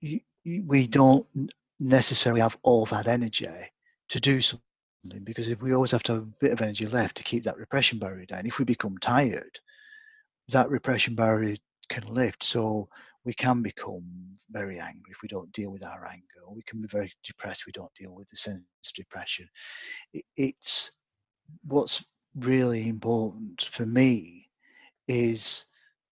you, we don't necessarily have all that energy to do something because if we always have to have a bit of energy left to keep that repression barrier down, if we become tired, that repression barrier can lift. So we can become very angry if we don't deal with our anger, or we can be very depressed if we don't deal with the sense of depression. It's what's really important for me is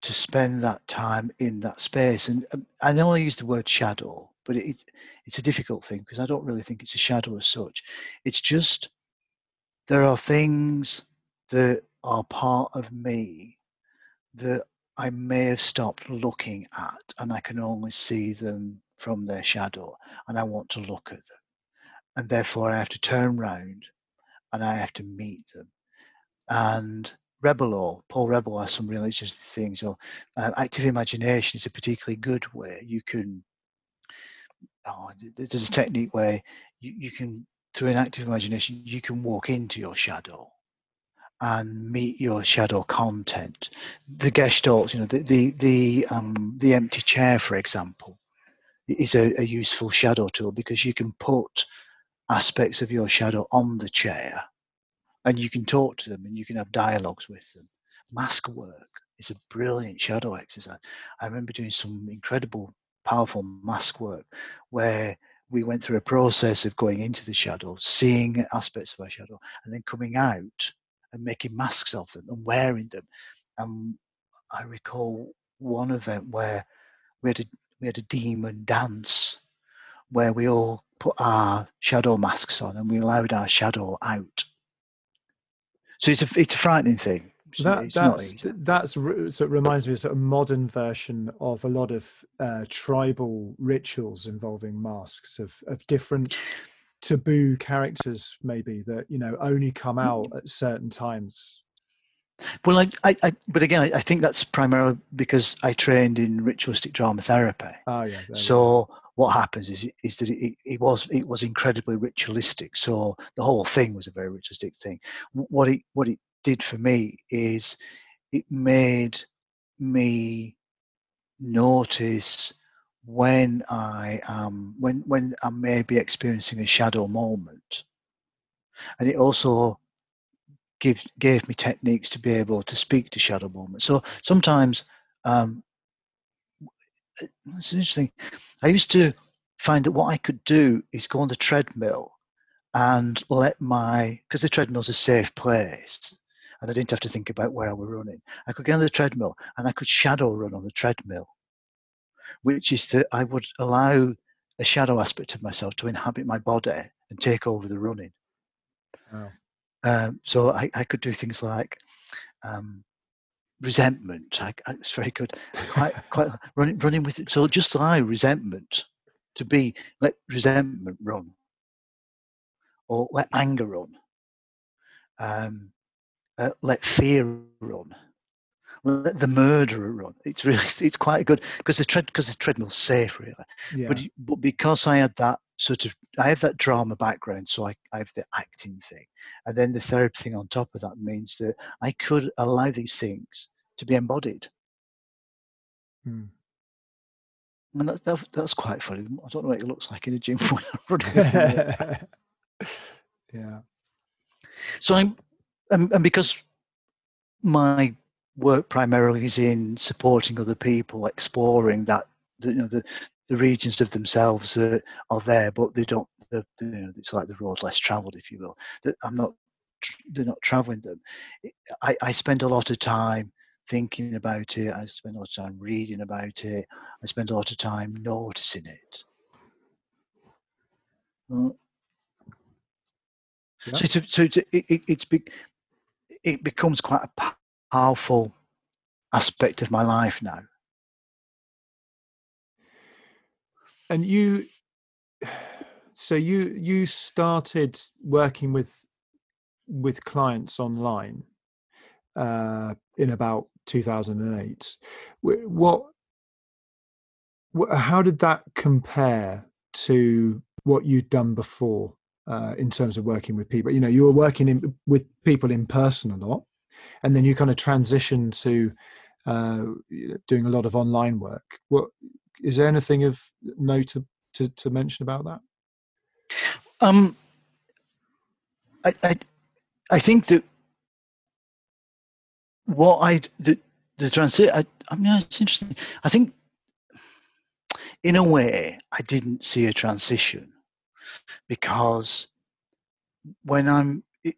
to spend that time in that space. And um, I know I use the word shadow, but it, it's a difficult thing because I don't really think it's a shadow as such. It's just there are things that are part of me that I may have stopped looking at and I can only see them from their shadow and I want to look at them. And therefore I have to turn round and I have to meet them. And Rebillot, Paul Rebillot has some really interesting things. So uh, active imagination is a particularly good way. You can, oh, there's a technique where you, you can, through an active imagination, you can walk into your shadow and meet your shadow content. The gestalts, you know, the the the, um, the empty chair, for example, is a, a useful shadow tool because you can put aspects of your shadow on the chair, and you can talk to them and you can have dialogues with them. Mask work is a brilliant shadow exercise. I remember doing some incredible, powerful mask work where we went through a process of going into the shadow, seeing aspects of our shadow, and then coming out and making masks of them and wearing them. And I recall one event where we had a, we had a demon dance where we all put our shadow masks on and we allowed our shadow out. So it's a, it's a frightening thing. That, that's that's so it reminds me of sort of modern version of a lot of uh, tribal rituals involving masks of of different taboo characters maybe that you know only come mm-hmm. out at certain times? Well I, I, I but again I, I, think that's primarily because i trained in ritualistic drama therapy. Oh yeah so what happens is is that it, it was it was incredibly ritualistic. So the whole thing was a very ritualistic thing. What it what it did for me is it made me notice when I am when when I may be experiencing a shadow moment, and it also gave gave me techniques to be able to speak to shadow moments. So sometimes um, it's interesting. I used to find that what I could do is go on the treadmill and let my because the treadmill's a safe place and I didn't have to think about where I was running. I could get on the treadmill and I could shadow run on the treadmill which is that I would allow a shadow aspect of myself to inhabit my body and take over the running. Wow. Um, so I, I, could do things like um, resentment. I, I, it's very good. Quite, quite [LAUGHS] running, running with it. So just allow resentment to be let resentment run, or let anger run, um, uh, let fear run let the murderer run. It's really it's quite good because the tread because the treadmill's safe really. Yeah. But but because I had that sort of I have that drama background, so I, I have the acting thing, and then the third thing on top of that means that I could allow these things to be embodied. Hmm. And that, that, that's quite funny. I don't know what it looks like in a gym [LAUGHS] when I'm running. [LAUGHS] yeah. So I'm, and, and because my work primarily is in supporting other people, exploring that you know the the regions of themselves that are there, but they don't. The, you know, it's like the road less travelled, if you will. That I'm not. They're not travelling them. I, I spend a lot of time thinking about it. I spend a lot of time reading about it. I spend a lot of time noticing it. Uh, yeah. So, to, so to, it, it, it's big. It becomes quite a powerful aspect of my life now. And you, so you you started working with with clients online uh, in about 2008. What, what, how did that compare to what you'd done before uh, in terms of working with people? You know, you were working in, with people in person a lot and then you kind of transition to uh, doing a lot of online work. What is there anything of note to, to, to mention about that? Um, I, I, I think that what I the the. I, I mean, it's interesting. I think, in a way, I didn't see a transition because when I'm it,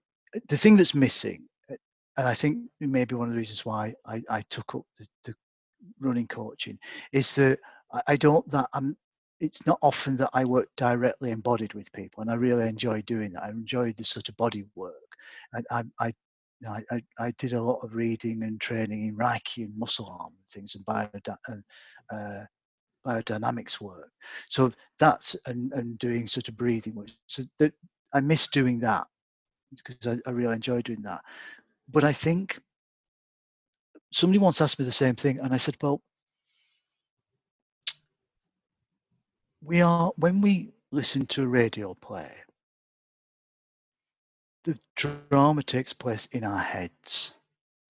the thing that's missing and I think maybe one of the reasons why I, I took up the, the, running coaching is that I, don't that I'm. It's not often that I work directly embodied with people, and I really enjoy doing that. I enjoy the sort of body work, and I, I I, I, did a lot of reading and training in Reiki and muscle arm and things and bio, uh, biodynamics work. So that's and, and doing sort of breathing work. So that I miss doing that because I, I really enjoy doing that but I think somebody once asked me the same thing, and I said, well, we are when we listen to a radio play, the drama takes place in our heads.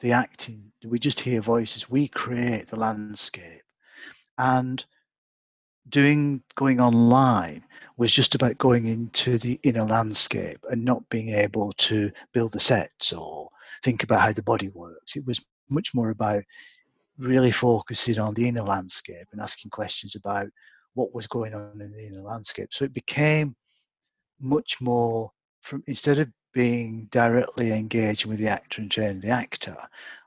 The acting, we just hear voices, we create the landscape. And doing going online was just about going into the inner landscape and not being able to build the sets or think about how the body works. It was much more about really focusing on the inner landscape and asking questions about what was going on in the inner landscape. So it became much more from instead of being directly engaging with the actor and training the actor,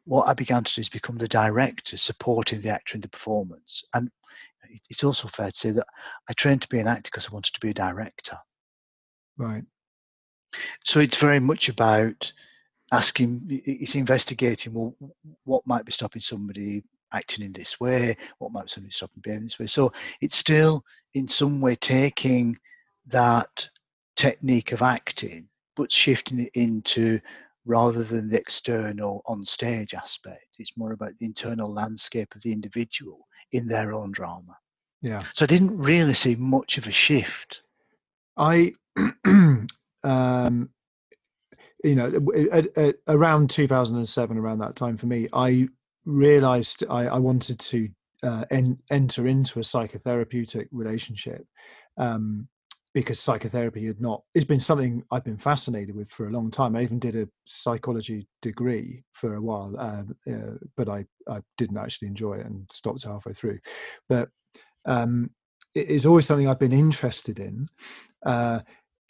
what I began to do is become the director supporting the actor in the performance. And it's also fair to say that I trained to be an actor because I wanted to be a director. Right. So it's very much about asking, it's investigating, well, what might be stopping somebody acting in this way? What might be somebody stop them behaving this way? So it's still in some way taking that technique of acting, but shifting it into rather than the external on stage aspect. It's more about the internal landscape of the individual in their own drama. Yeah. So I didn't really see much of a shift. I, [CLEARS THROAT] um, you know, at, at around 2007, around that time for me, I realized I, I wanted to uh, en- enter into a psychotherapeutic relationship. Um, because psychotherapy had not it's been something i've been fascinated with for a long time i even did a psychology degree for a while uh, uh, but i i didn't actually enjoy it and stopped halfway through but um, it is always something i've been interested in uh,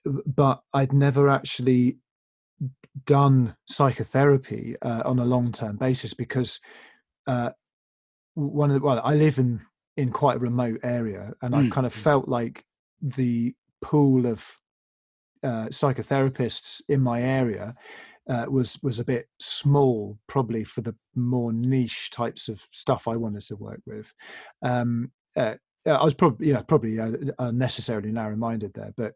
but i'd never actually done psychotherapy uh, on a long-term basis because uh, one of the well i live in in quite a remote area and mm. i kind of felt like the pool of uh, psychotherapists in my area uh, was was a bit small, probably for the more niche types of stuff I wanted to work with. Um, uh, I was probably yeah probably uh, unnecessarily narrow-minded there, but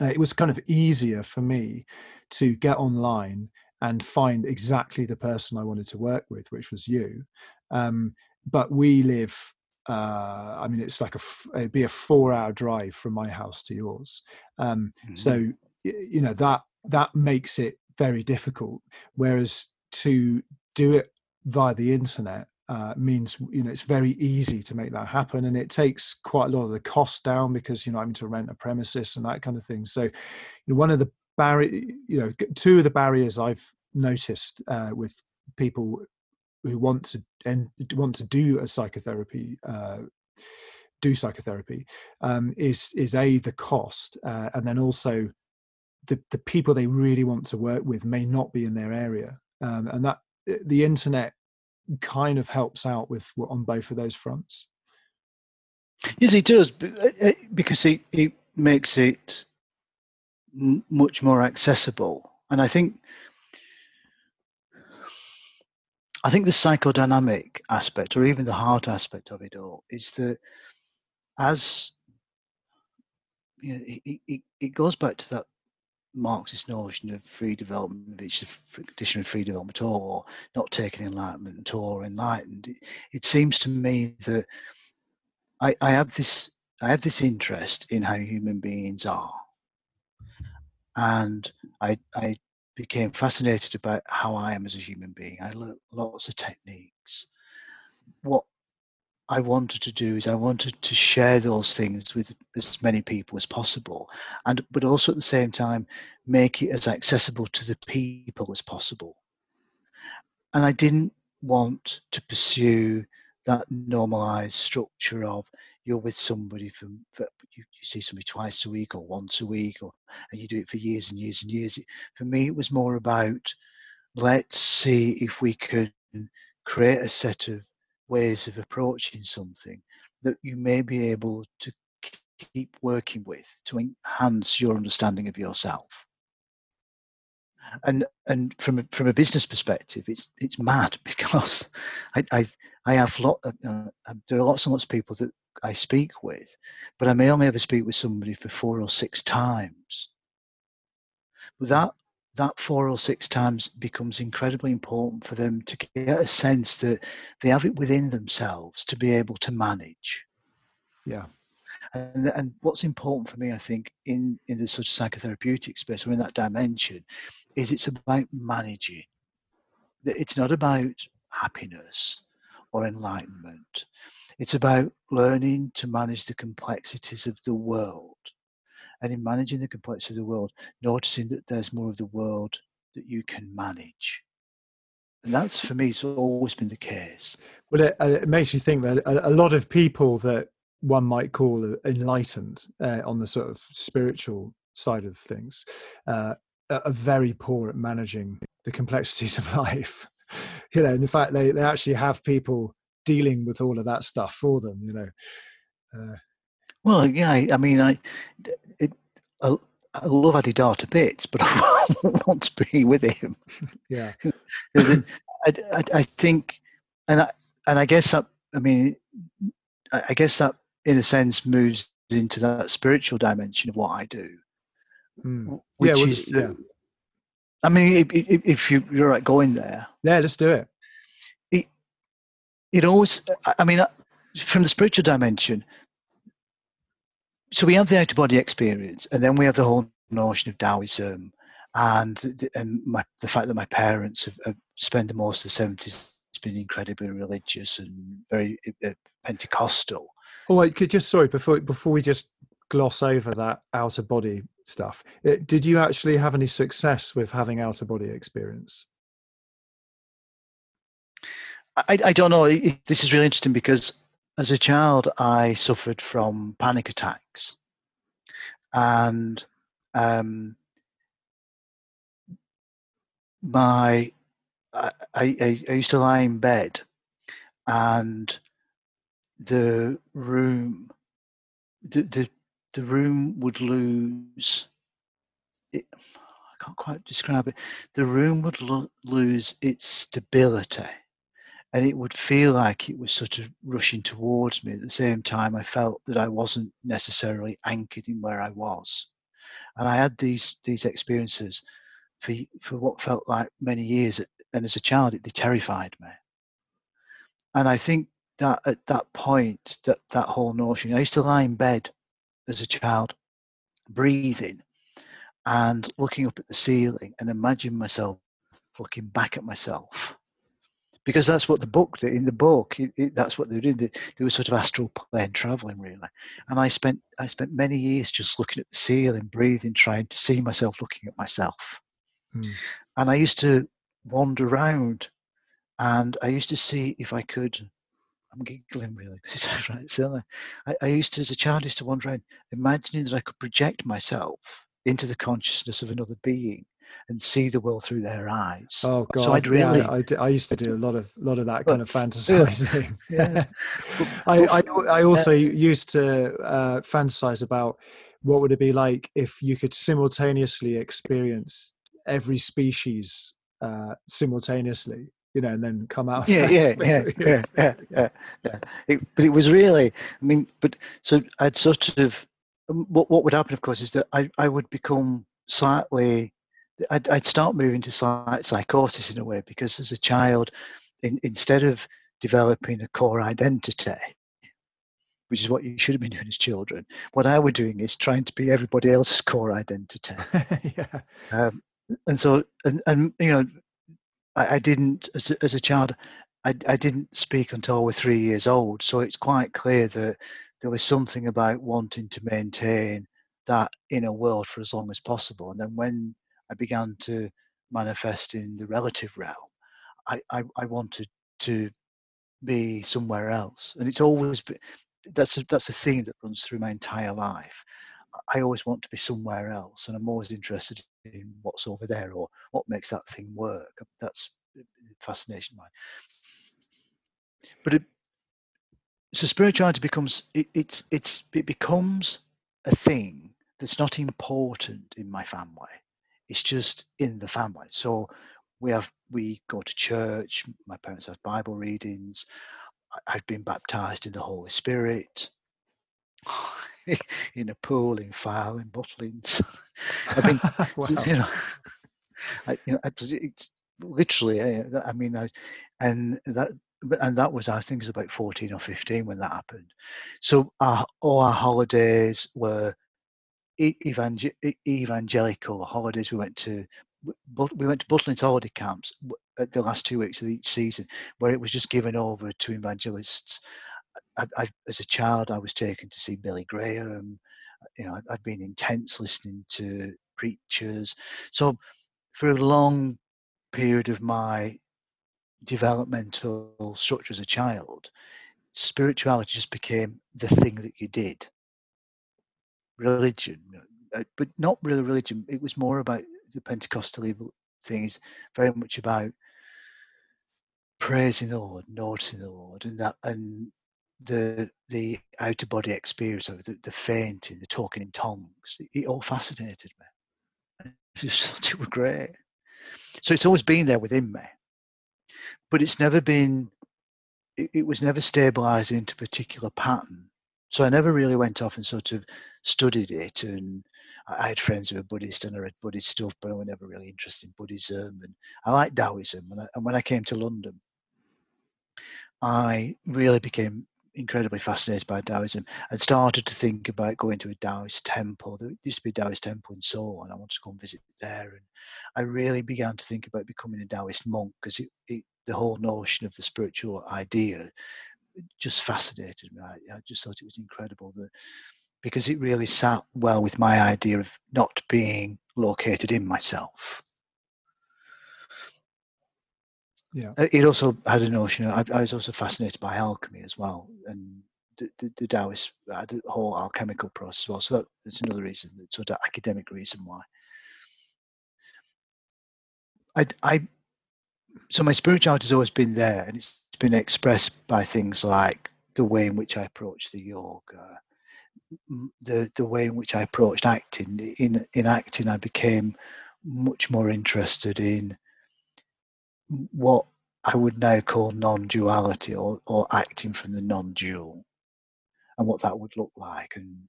uh, it was kind of easier for me to get online and find exactly the person I wanted to work with, which was you. Um, but we live uh, I mean, it's like a it'd be a four hour drive from my house to yours. Um, mm-hmm. So you know that that makes it very difficult. Whereas to do it via the internet uh, means you know it's very easy to make that happen, and it takes quite a lot of the cost down because you know having to rent a premises and that kind of thing. So, you know, one of the barrier, you know, two of the barriers I've noticed uh, with people who want to and want to do a psychotherapy uh, do psychotherapy um, is is a the cost uh, and then also the the people they really want to work with may not be in their area um, and that the internet kind of helps out with on both of those fronts. Yes he does uh, because he, it makes it much more accessible. And i think I think the psychodynamic aspect, or even the heart aspect of it all, is that as you know, it, it, it goes back to that Marxist notion of free development, which is a condition of free development, or not taking enlightenment, or enlightened. It, it seems to me that I, I have this I have this interest in how human beings are, and I I became fascinated about how I am as a human being. I learned lots of techniques. What I wanted to do is I wanted to share those things with as many people as possible, and but also at the same time make it as accessible to the people as possible. And I didn't want to pursue that normalized structure of you're with somebody for, for you, you, see somebody twice a week or once a week or and you do it for years and years and years for me it was more about let's see if we could create a set of ways of approaching something that you may be able to keep working with to enhance your understanding of yourself and and from a, from a business perspective it's it's mad [LAUGHS] because i i, I have lot of, uh, there are lots and lots of people that I speak with, but I may only ever speak with somebody for four or six times. But that that four or six times becomes incredibly important for them to get a sense that they have it within themselves to be able to manage. Yeah. And, and what's important for me, I think, in, in the sort of psychotherapeutic space or in that dimension, is it's about managing. It's not about happiness or enlightenment. It's about learning to manage the complexities of the world. And in managing the complexity of the world, noticing that there's more of the world that you can manage. And that's for me, it's always been the case. Well, it, uh, it makes you think that a, lot of people that one might call enlightened uh, on the sort of spiritual side of things uh, are very poor at managing the complexities [LAUGHS] of life you know in the fact they, they actually have people dealing with all of that stuff for them you know uh, well yeah I, mean i it, I, I love Adi Da to bits, but [LAUGHS] I want to be with him. [LAUGHS] Yeah, [LAUGHS] I, I, I, think, and I and I guess that I mean, I guess that in a sense moves into that spiritual dimension of what I do, mm. which yeah, is yeah. I mean, if, if you, you're right going there, yeah, let's do it. It it always, I mean, from the spiritual dimension. So we have the out of body experience, and then we have the whole notion of Taoism, and and my, the fact that my parents have, have spent most of the seventies been incredibly religious and very uh, Pentecostal. Oh, wait, could just sorry before before we just gloss over that outer body stuff. Uh, did you actually have any success with having outer body experience? I, I don't know. It, this is really interesting because as a child, I suffered from panic attacks, and um, my I, I, I used to lie in bed, and the room the the, the room would lose it, I can't quite describe it. The room would lo- lose its stability and it would feel like it was sort of rushing towards me. At the same time, I felt that I wasn't necessarily anchored in where I was. And I had these these experiences for for what felt like many years, and as a child, it, they terrified me. And I think that at that point, that that whole notion, I used to lie in bed as a child, breathing, and looking up at the ceiling and imagine myself looking back at myself because that's what the book did in the book it, it, that's what they did they, they were sort of astral plane traveling really. And i spent i spent many years just looking at the ceiling breathing trying to see myself looking at myself. Mm. and i used to wander around and i used to see if i could i'm giggling really because it's [LAUGHS] right silly I, I used to as a child used to wander around imagining that i could project myself into the consciousness of another being and see the world through their eyes. Oh God! So I'd really, yeah, I, I, used to do a lot of lot of that kind of fantasizing. [LAUGHS] Yeah. [LAUGHS] I, I, I also used to uh, fantasize about what would it be like if you could simultaneously experience every species uh, simultaneously you know, and then come out. Yeah, yeah, [LAUGHS] yeah, yeah, yeah, yeah, yeah. It, but it was really, I mean, but so I'd sort of, um, what what would happen, of course, is that I I would become slightly I'd, I'd start moving to psychosis in a way because as a child, in, instead of developing a core identity, which is what you should have been doing as children, what I was doing is trying to be everybody else's core identity. [LAUGHS] yeah. Um, and so, and, and you know, I, I didn't as a, as a child. I, I didn't speak until I was three years old, so it's quite clear that there was something about wanting to maintain that inner world for as long as possible. And then when I began to manifest in the relative realm, I, I, I wanted to be somewhere else. And it's always been, that's a, that's a theme that runs through my entire life. I always want to be somewhere else, and I'm always interested in what's over there or what makes that thing work. That's fascination mine. But it, so spirituality becomes it, it's it's it becomes a thing that's not important in my family. It's just in the family. So we have we go to church. My parents have Bible readings. I've been baptized in the Holy Spirit. [LAUGHS] in a pool in Filey in Butlins. [LAUGHS] [LAUGHS] I mean, wow. you know, I, you know, it's literally. Eh, I mean, I, and that and that was I think it was about fourteen or fifteen when that happened. So our, all our holidays were evangel- evangelical holidays. We went to but we went to Butlins holiday camps at the last two weeks of each season, where it was just given over to evangelists. I, I, as a child, I was taken to see Billy Graham. You know, I've been intense listening to preachers. So, for a long period of my developmental structure as a child, spirituality just became the thing that you did. Religion, uh, but not really religion. It was more about the Pentecostal thing. Is very much about praising the Lord, noticing the Lord, and that and the the outer body experience of the, the fainting, the talking in tongues. It, all fascinated me. It [LAUGHS] just it was great. So it's always been there within me, but it's never been. It, it was never stabilized into a particular pattern. So I never really went off and sort of studied it. And I had friends who were Buddhist and I read Buddhist stuff, but I was never really interested in Buddhism. And I like Taoism. And, I, and when I came to London, I really became incredibly fascinated by Taoism and started to think about going to a Taoist temple. There used to be a Taoist temple in Seoul, and I wanted to go and visit there. And I really began to think about becoming a Taoist monk because the whole notion of the spiritual idea just fascinated me. I, I just thought it was incredible that because it really sat well with my idea of not being located in myself. Yeah. Uh, it also had a notion. I, I was also fascinated by alchemy as well, and the, the, had a whole alchemical process as well. So that, that's another reason, sort of academic reason why. I, I, so my spirituality has always been there, and it's been expressed by things like the way in which I approach the yoga, the the way in which I approached acting. In in acting, I became much more interested in what I would now call non-duality or, or acting from the non-dual and what that would look like. And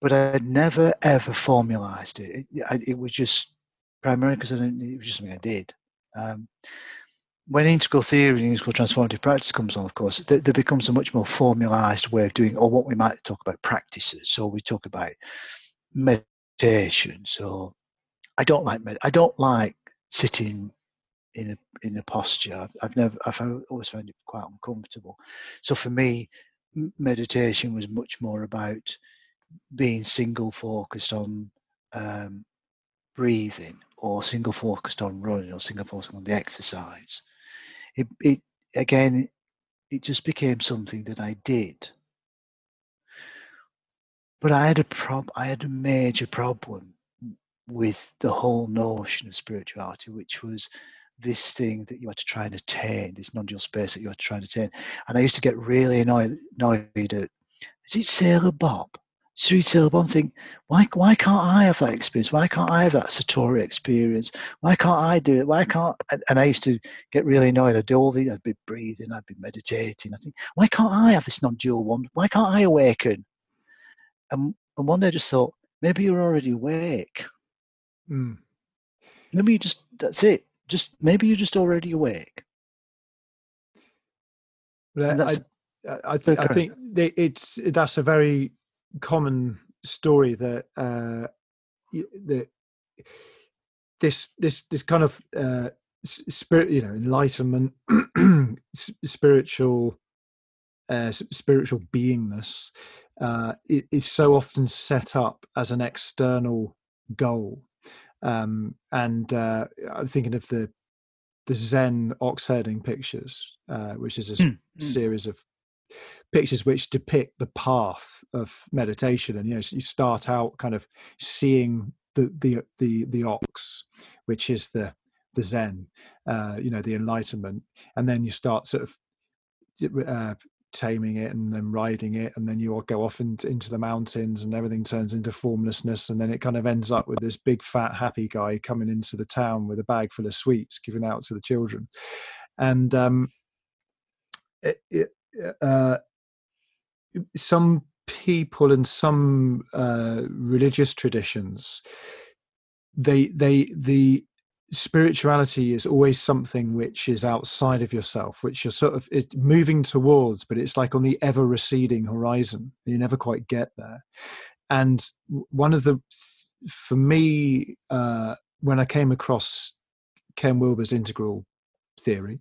but I had never ever formalized it. It, it was just primarily because. It was just something I did. Um, when integral theory and integral transformative practice comes on, of course, there, there, becomes a much more formalized way of doing, or what we might talk about practices. So we talk about meditation. So I don't like med- I don't like sitting in a in a posture. I've, never I've always found it quite uncomfortable. So for me, meditation was much more about being single focused on um, breathing or single focused on running or single focused on the exercise. It, it again, it just became something that I did. But I had a prob I had a major problem with the whole notion of spirituality, which was this thing that you had to try and attain, this non-dual space that you had to try and attain. And I used to get really annoyed, annoyed at, is it Sailor Bob? Sri Bob think, why, why can't I have that experience? Why can't I have that Satori experience? Why can't I do it? Why can't, and, I used to get really annoyed. I'd do all the, I'd be breathing, I'd be meditating. I think, why can't I have this non-dual one? Why can't I awaken? And, and one day I just thought, maybe you're already awake. Mm. Maybe you just, that's it just maybe you're just already awake. I, I, th- I think it's that's a very common story that uh, that this this this kind of uh, spirit, you know, enlightenment, [CLEARS THROAT] spiritual uh, spiritual beingness uh, is so often set up as an external goal um, and uh, I'm thinking of the the Zen ox herding pictures, uh, which is a mm. series of pictures which depict the path of meditation. And you know, so you start out kind of seeing the the the the ox, which is the the Zen, uh, you know, the enlightenment, and then you start sort of uh, taming it and then riding it and then you all go off into, into the mountains and everything turns into formlessness and then it kind of ends up with this big fat happy guy coming into the town with a bag full of sweets giving out to the children and um, it, uh, some people and some uh, religious traditions they they the spirituality is always something which is outside of yourself which you're sort of it's moving towards but it's like on the ever receding horizon. You never quite get there. And one of the for me uh, when i came across ken wilber's integral theory.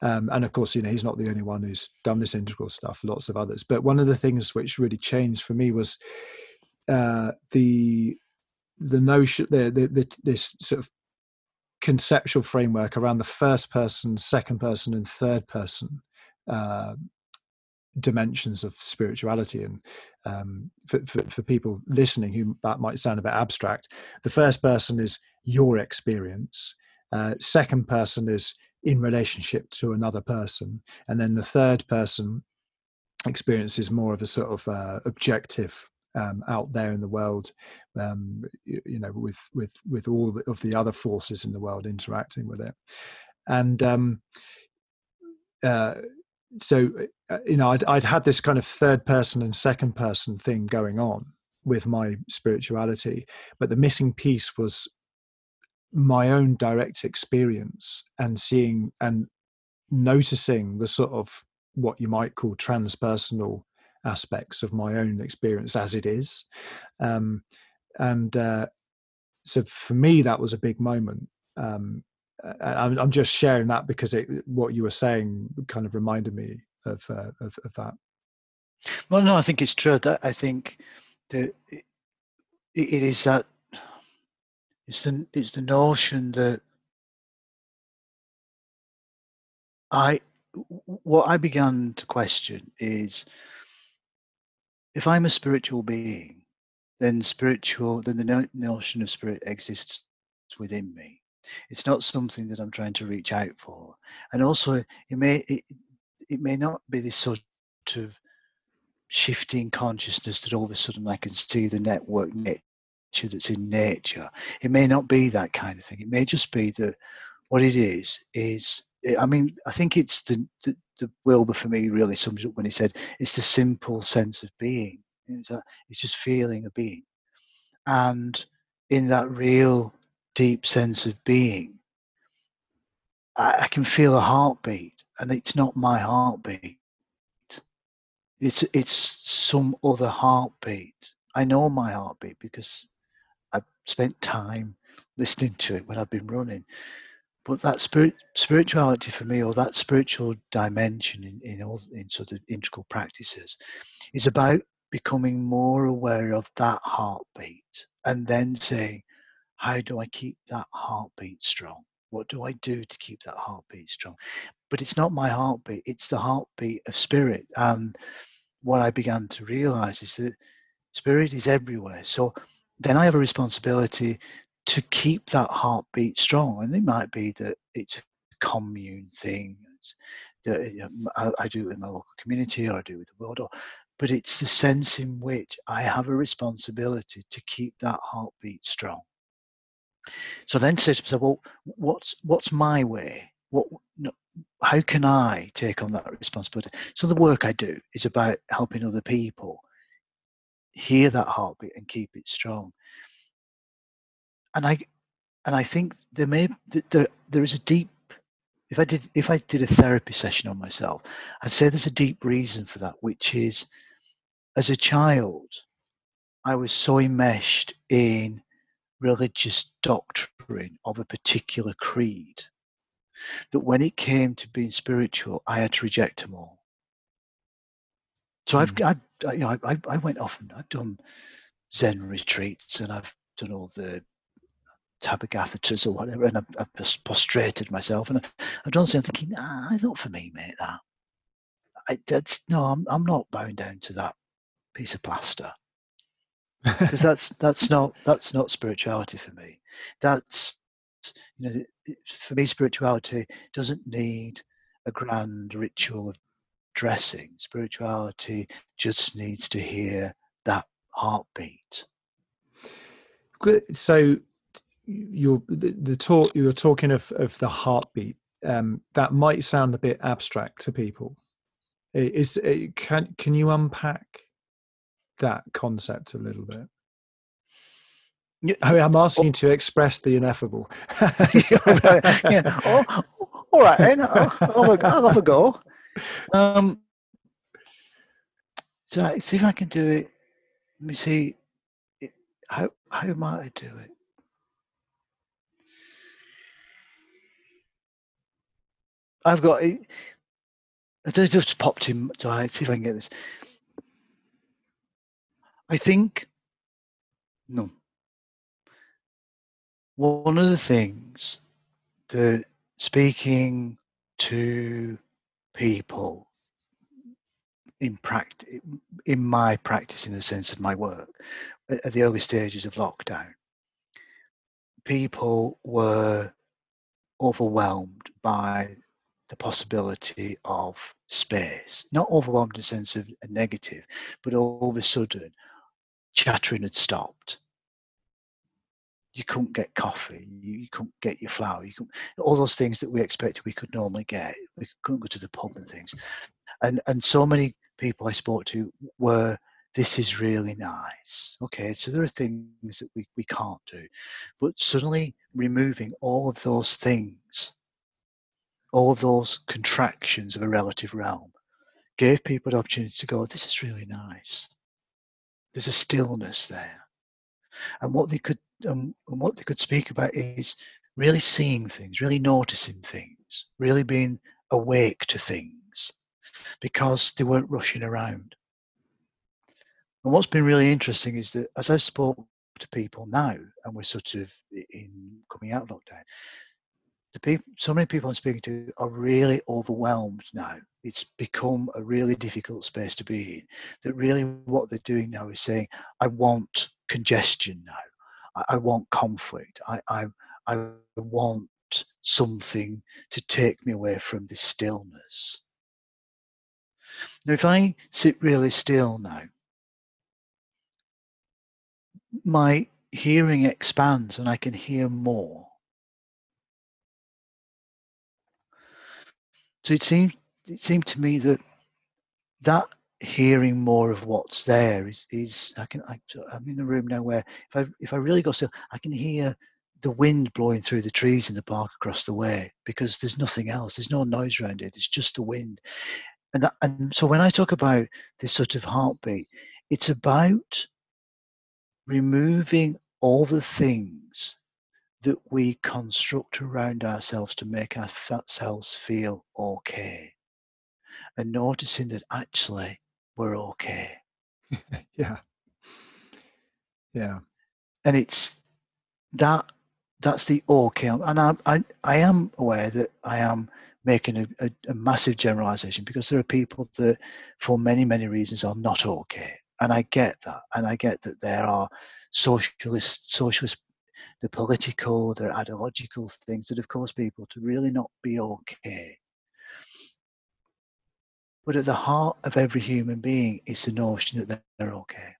Um, and of course you know he's not the only one who's done this integral stuff lots of others. But one of the things which really changed for me was uh, the the notion the, the, the, this sort of conceptual framework around the first person, second person, and third person uh, dimensions of spirituality. And um, for, for, for, people listening who that might sound a bit abstract the first person is your experience. Uh, second person is in relationship to another person and then the third person experiences more of a sort of uh, objective um, out there in the world um, you, you, know with with with all of the other forces in the world interacting with it. And um, uh, so uh, you know I'd, I'd had this kind of third person and second person thing going on with my spirituality but the missing piece was my own direct experience and seeing and noticing the sort of what you might call transpersonal aspects of my own experience as it is. Um, and uh, so for me that was a big moment. Um, I'm, I'm, just sharing that because it, what you were saying kind of reminded me of, uh, of, of that. Well no i think it's true that i think that it, it is that it's the it's the notion that i what i began to question is if i'm a spiritual being then spiritual then the notion of spirit exists within me it's not something that I'm trying to reach out for. And also, it may it, it may not be this sort of shifting consciousness that all of a sudden I can see the network nature that's in nature. It may not be that kind of thing. It may just be that what it is is. Eh, I mean, I think it's the the, the Wilber for me really sums up when he said it's the simple sense of being. It's, a, it's just feeling a being, and in that real deep sense of being, I, I can feel a heartbeat, and it's not my heartbeat. It's it's some other heartbeat. I know my heartbeat because spent time listening to it when I've been running. But that spirit, spirituality for me, or that spiritual dimension in, in all in sort of integral practices, is about becoming more aware of that heartbeat and then saying, how do I keep that heartbeat strong? What do I do to keep that heartbeat strong? But it's not my heartbeat, it's the heartbeat of spirit. And what I began to realize is that spirit is everywhere. So then I have a responsibility to keep that heartbeat strong. And it might be that it's a commune thing. That I, I do in my local community or I do it with the world, or, but it's the sense in which I have a responsibility to keep that heartbeat strong. So then say to myself, well, what's what's my way? What how can I take on that responsibility? So the work I do is about helping other people hear that heartbeat and keep it strong. And I and I think there may there there is a deep if I did if I did a therapy session on myself, I'd say there's a deep reason for that, which is as a child, I was so enmeshed in religious doctrine of a particular creed that when it came to being spiritual, I had to reject them all. So I've, mm. I've you know, I, I went off and I've done Zen retreats and I've done all the tabagathatas or whatever, and I've, I've prostrated myself and I've done something thinking, nah, not for me, mate. That I, that's no, I'm I'm not bowing down to that piece of plaster because [LAUGHS] that's that's not that's not spirituality for me. That's you know for me spirituality doesn't need a grand ritual of dressing. Spirituality just needs to hear that heartbeat. So you're the, the talk you were talking of of the heartbeat. Um, that might sound a bit abstract to people. Is can can you unpack that concept a little bit? I mean, I'm asking you to express the ineffable. [LAUGHS] yeah. [LAUGHS] Oh, all right, then. I'll, I'll, have a go. Um, so see if I can do it. Let me see. How how might I do it? I've got. It I just popped in. So I see if I can get this. I think, no. One of the things that speaking to people in practice, in my practice, in the sense of my work, at the early stages of lockdown, people were overwhelmed by the possibility of space. Not overwhelmed in the sense of a negative, but all of a sudden, chattering had stopped. You couldn't get coffee, you, couldn't get your flour, you couldn't, all those things that we expected we could normally get. We couldn't go to the pub and things. And, and so many people I spoke to were this is really nice. Okay, so there are things that we, we can't do. But suddenly removing all of those things, all of those contractions of a relative realm, gave people the opportunity to go, this is really nice. There's a stillness there. And what they could um, and what they could speak about is really seeing things, really noticing things, really being awake to things because they weren't rushing around. And what's been really interesting is that as I spoke to people now, and we're sort of in coming out lockdown, the people, so many people I'm speaking to are really overwhelmed now. It's become a really difficult space to be in. That really what they're doing now is saying, I want congestion now. I, want conflict. I, I, I want something to take me away from this stillness. Now, if I sit really still now, my hearing expands and I can hear more. So it seemed it seemed to me that that hearing more of what's there is is I can I, I'm in a room now where if I if I really go still I can hear the wind blowing through the trees in the park across the way because there's nothing else. There's no noise around it. It's just the wind. And that, and so when I talk about this sort of heartbeat it's about removing all the things that we construct around ourselves to make ourselves feel okay. And noticing that actually we're okay. [LAUGHS] Yeah. Yeah. And it's that that's the okay and I, I i am aware that i am making a, a, a massive generalization because there are people that for many many reasons are not okay and I get that, and I get that there are socialist, socialist, the political, the ideological things that have caused people to really not be okay. But at the heart of every human being is the notion that they're okay.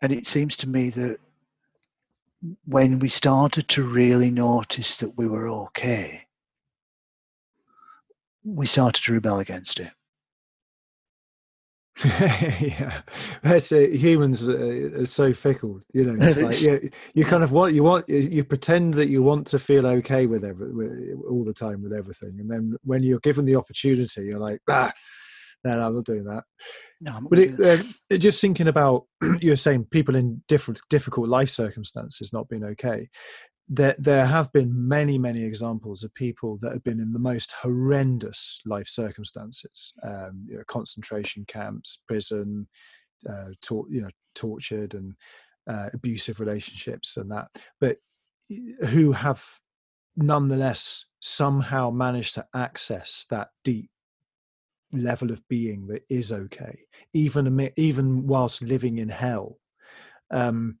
And it seems to me that when we started to really notice that we were okay, we started to rebel against it. [LAUGHS] yeah, that's uh, humans are, so fickle. You know, it's like you, you kind of want you want you pretend that you want to feel okay with every with, all the time with everything, and then when you're given the opportunity, you're like, ah, no, no I'm not doing that. No, but it, uh, just thinking about [CLEARS THROAT] you're saying people in different difficult life circumstances not being okay there there have been many many examples of people that have been in the most horrendous life circumstances um, you know, concentration camps prison uh, tor- you know tortured and uh, abusive relationships and that but who have nonetheless somehow managed to access that deep level of being that is okay even even whilst living in hell. Um,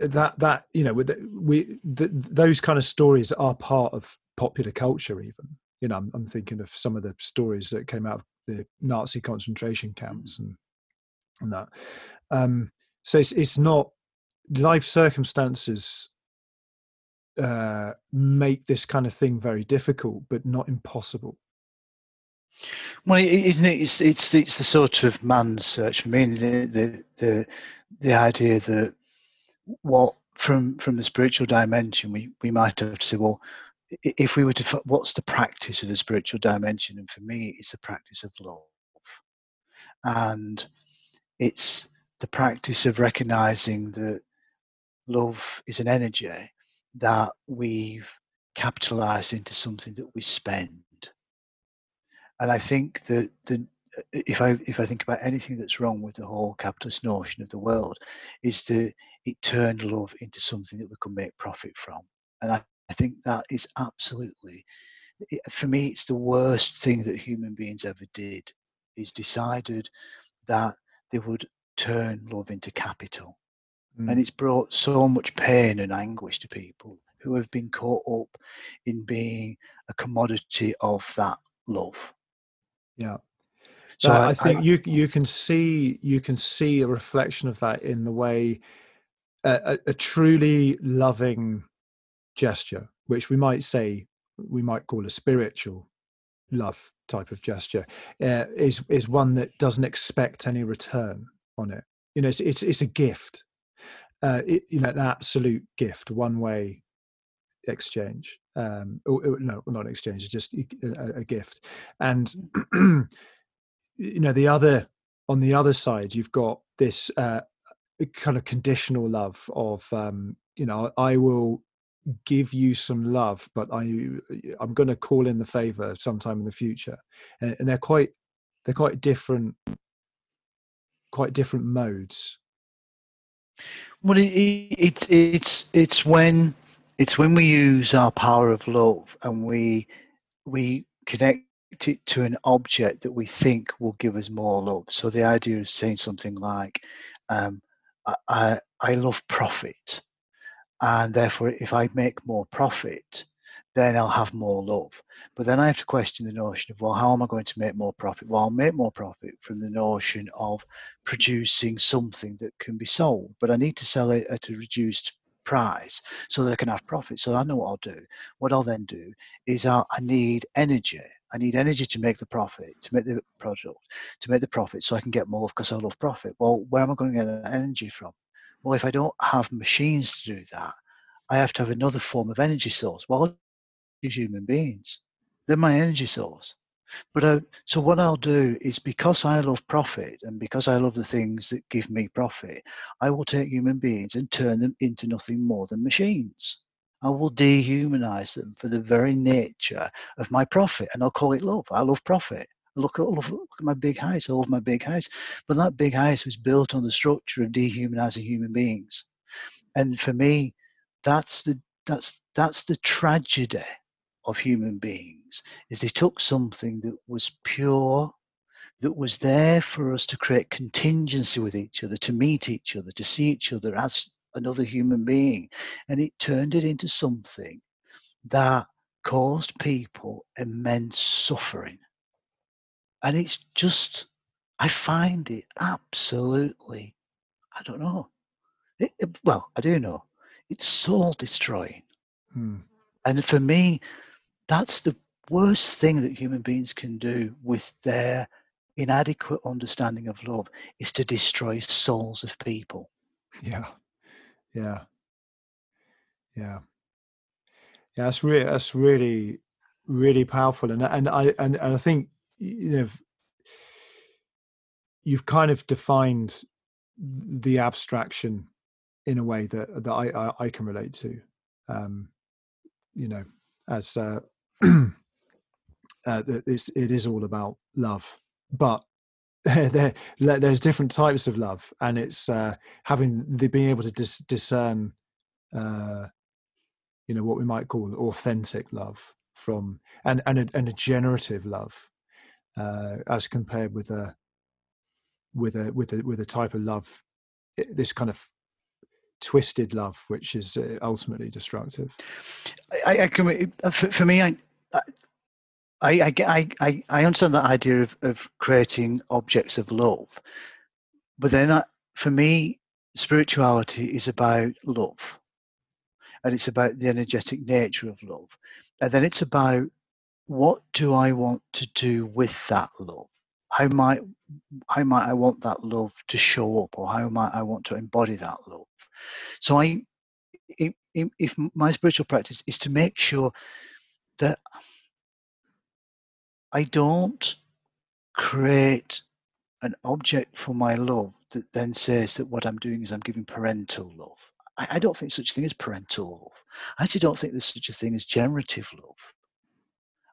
that that you know we the, those kind of stories are part of popular culture even. You know I'm, I'm, thinking of some of the stories that came out of the nazi concentration mm. camps and and that. Um so it's, it's not life circumstances uh make this kind of thing very difficult but not impossible well, isn't it? It's, it's it's the sort of man's search. I mean, the the the, the idea that what from from the spiritual dimension we we might have to say well if we were to what's the practice of the spiritual dimension and for me it's the practice of love and it's the practice of recognizing that love is an energy that we've capitalized into something that we spend and i think that the if I if I think about anything that's wrong with the whole capitalist notion of the world, is that it turned love into something that we could make profit from, and I, I think that is absolutely, for me, it's the worst thing that human beings ever did. is decided that they would turn love into capital. Mm. And it's brought so much pain and anguish to people who have been caught up in being a commodity of that love. Yeah. So I, I think I- you you can see you can see a reflection of that in the way a, a, a truly loving gesture, which we might say we might call a spiritual love type of gesture, uh, is is one that doesn't expect any return on it. You know, it's it's, it's a gift. Uh, it, you know, an absolute gift, one way exchange. Um, or, no, not exchange, it's just a, a- a gift. And [CLEARS THROAT] you know, the other on the other side, you've got this uh, kind of conditional love of um, you know, I will give you some love, but I I'm going to call in the favor sometime in the future, and, and they're quite they're quite different, quite different modes. Well, it, it, it's it's when it's when we use our power of love and we we connect it to an object that we think will give us more love. So the idea is saying something like, um, I, I, I love profit, and therefore if I make more profit, then I'll have more love. But then I have to question the notion of, well, how am I going to make more profit? Well, I'll make more profit from the notion of producing something that can be sold, but I need to sell it at a reduced price so that I can have profit. So I know what I'll do. What I'll then do is I'll, I need energy. I need energy to make the profit, to make the product, to make the profit so I can get more because I love profit. Well, where am I going to get that energy from? Well, if I don't have machines to do that, I have to have another form of energy source. Well, is human beings. They're my energy source. But I, so what I'll do is because I love profit and because I love the things that give me profit, I will take human beings and turn them into nothing more than machines. I will dehumanize them for the very nature of my profit, and I'll call it love. I love profit. Look at, look, look at my big house. I love my big house. But that big house was built on the structure of dehumanizing human beings. And for me, that's the that's that's the tragedy of human beings is they took something that was pure that was there for us to create contingency with each other to meet each other to see each other as another human being. And it turned it into something that caused people immense suffering. And it's just i find it absolutely i don't know. It, it- well i do know. It's soul destroying Hmm. and for me, that's the worst thing that human beings can do with their inadequate understanding of love is to destroy souls of people. Yeah, yeah, yeah, yeah. That's really that's really really powerful, and and I and, and I think you know you've kind of defined the abstraction in a way that that I I, I can relate to. Um, you know, as uh, [CLEARS THROAT] uh, it's, it is all about love, but [LAUGHS] there there's different types of love, and it's uh, having the being able to dis- discern, uh, you know, what we might call authentic love from and and a, and a generative love, uh, as compared with a with a with a with a type of love, this kind of twisted love, which is uh, ultimately destructive. I, I can, uh, for, for me, I, I, I, I, I, understand that idea of, of creating objects of love, but then for me, spirituality is about love, and it's about the energetic nature of love, and then it's about what do I want to do with that love? How might how might I want that love to show up, or how might I want to embody that love? So I, if if my spiritual practice is to make sure that I don't create an object for my love that then says that what I'm doing is I'm giving parental love. I, I don't think such a thing as parental love. I actually don't think there's such a thing as generative love.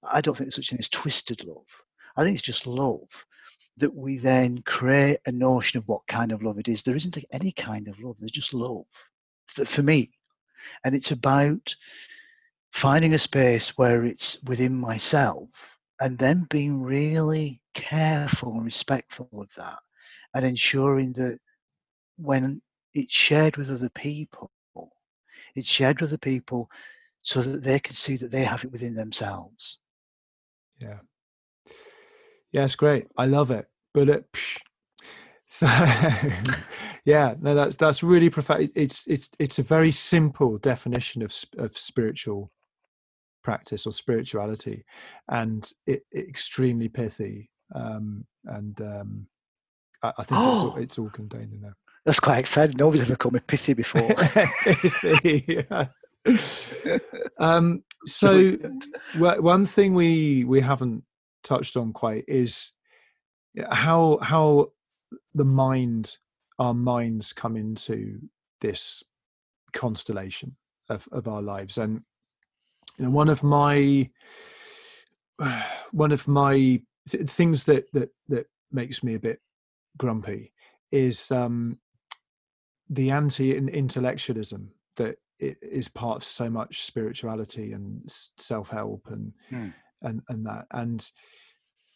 I don't think there's such a thing as twisted love. I think it's just love that we then create a notion of what kind of love it is. There isn't any kind of love, there's just love for for me. And it's about finding a space where it's within myself and then being really careful and respectful of that and ensuring that when it's shared with other people it's shared with other people so that they can see that they have it within themselves. Yeah. Yeah it's great. I love it. But it psh, so [LAUGHS] yeah no that's that's really profound it's it's it's a very simple definition of of spiritual practice or spirituality and it, it extremely pithy um, and um, I, I, think oh, it's, all, [GASPS] it's all contained in there. That's quite exciting. Nobody's ever called me pithy before. Pithy, [LAUGHS] um, [LAUGHS] so one thing we we haven't touched on quite is how how the mind our minds come into this constellation of, of our lives and you know, one of my [SIGHS] one of my things that that that makes me a bit grumpy is um, the anti-intellectualism that is part of so much spirituality and self-help and mm. and and that and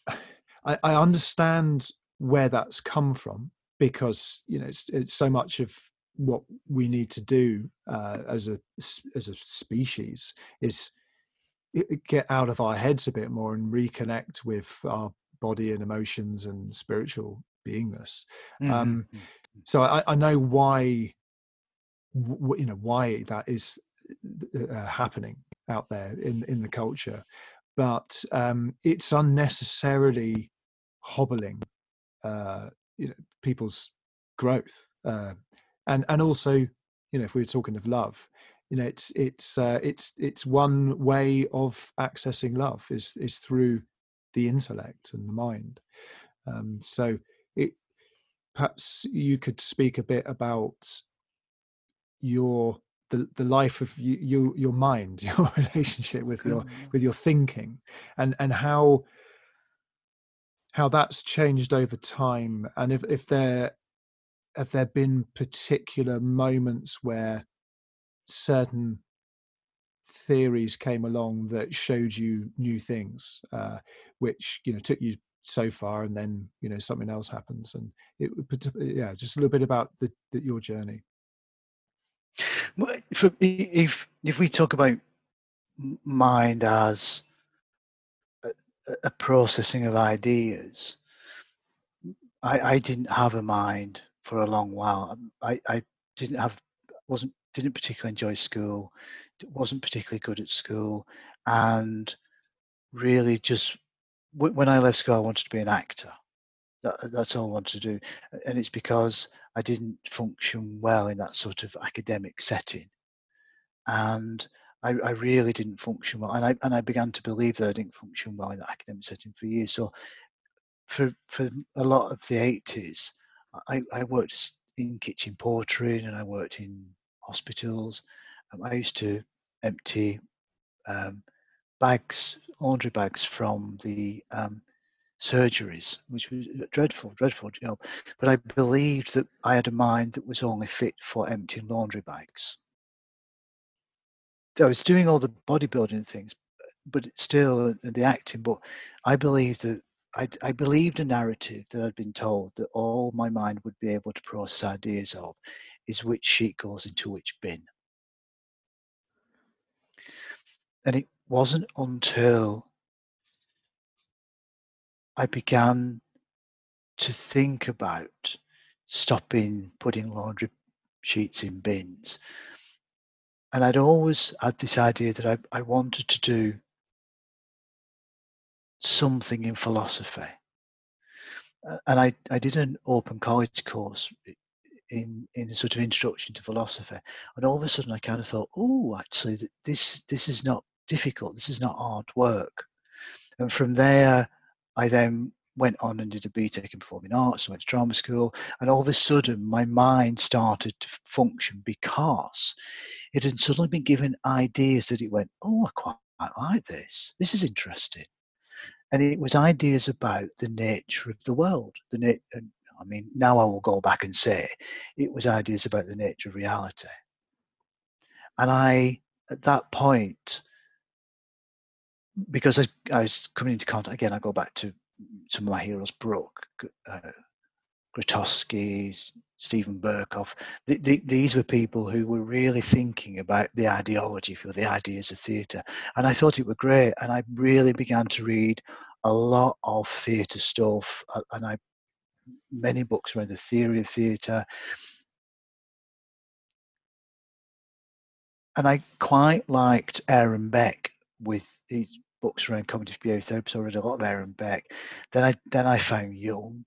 [SIGHS] I, I, understand where that's come from because you know it's, it's so much of what we need to do uh, as a as a species is get out of our heads a bit more and reconnect with our body and emotions and spiritual beingness. Mm-hmm. Um, mm-hmm. so I, I, know why, w- you know, why that is uh, uh, happening out there in in the culture, but um, it's unnecessarily hobbling, uh, you know, people's growth. Uh, and and also you know if we were talking of love you know it's it's uh, it's it's one way of accessing love is is through the intellect and the mind um, so it perhaps you could speak a bit about your the, the life of you, you your mind [LAUGHS] your relationship with your mm-hmm. with your thinking and and how how that's changed over time and if if there have there been particular moments where certain theories came along that showed you new things uh, which you know took you so far and then you know something else happens and it yeah just a little bit about the, the your journey. If if we talk about mind as a, a processing of ideas I, I didn't have a mind for a long while. Um, I, I didn't have wasn't didn't particularly enjoy school, wasn't particularly good at school, and really just when I left school, I wanted to be an actor. That, that's all I wanted to do, and it's because I didn't function well in that sort of academic setting, and I, I really didn't function well, and I and I began to believe that I didn't function well in that academic setting for years. So, for for a lot of the eighties, I, I worked in kitchen portering and I worked in hospitals. Um, I used to empty um, bags, laundry bags from the um, surgeries, which was dreadful, dreadful job. But I believed that I had a mind that was only fit for emptying laundry bags. I was doing all the bodybuilding things, but still uh, the acting. But I believed that I, I, believed a narrative that I'd been told that all my mind would be able to process ideas of is which sheet goes into which bin. And it wasn't until I began to think about stopping putting laundry sheets in bins. And I'd always had this idea that I, I wanted to do something in philosophy. Uh, and I, I did an open college course in in sort of introduction to philosophy, and all of a sudden I kind of thought, oh, actually, this this is not difficult. This is not hard work. And from there, I then went on and did a BTEC in performing arts. Went to drama school, and all of a sudden, my mind started to function because it had suddenly been given ideas that it went, oh, I quite like this. This is interesting and it was ideas about the nature of the world. The na- I mean, now I will go back and say it was ideas about the nature of reality. And I, at that point, because I, I, was coming into contact again, I go back to some of my heroes, Brook, uh, Grotowski, Steven Berkoff. The, the, these were people who were really thinking about the ideology for the ideas of theatre, and I thought it were great. And I really began to read a lot of theatre stuff, and I many books around the theory of theatre. And I quite liked Aaron Beck with his books around cognitive behavior therapy. So I read a lot of Aaron Beck. Then I then I found Jung,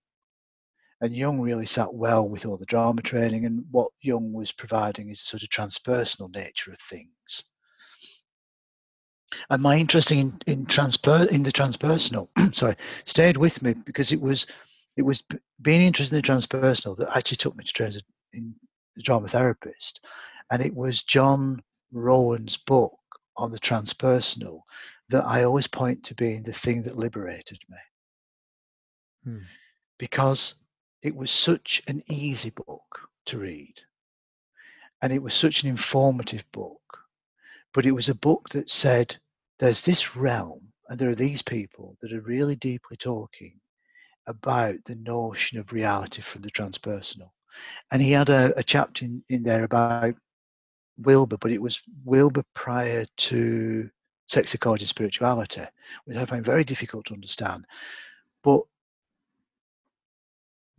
and Jung really sat well with all the drama training. And what Jung was providing is a sort of transpersonal nature of things. And my interest in in transper in the transpersonal, [CLEARS THROAT] sorry, stayed with me because it was it was being interested in the transpersonal that actually took me to train as a, a drama therapist, and it was John Rowan's book on the transpersonal that I always point to being the thing that liberated me. Hmm. Because it was such an easy book to read. And it was such an informative book. But it was a book that said, there's this realm, and there are these people that are really deeply talking about the notion of reality from the transpersonal. And he had a, a chapter in, in there about Wilber, but it was Wilber prior to sex ecology and spirituality, which I find very difficult to understand. But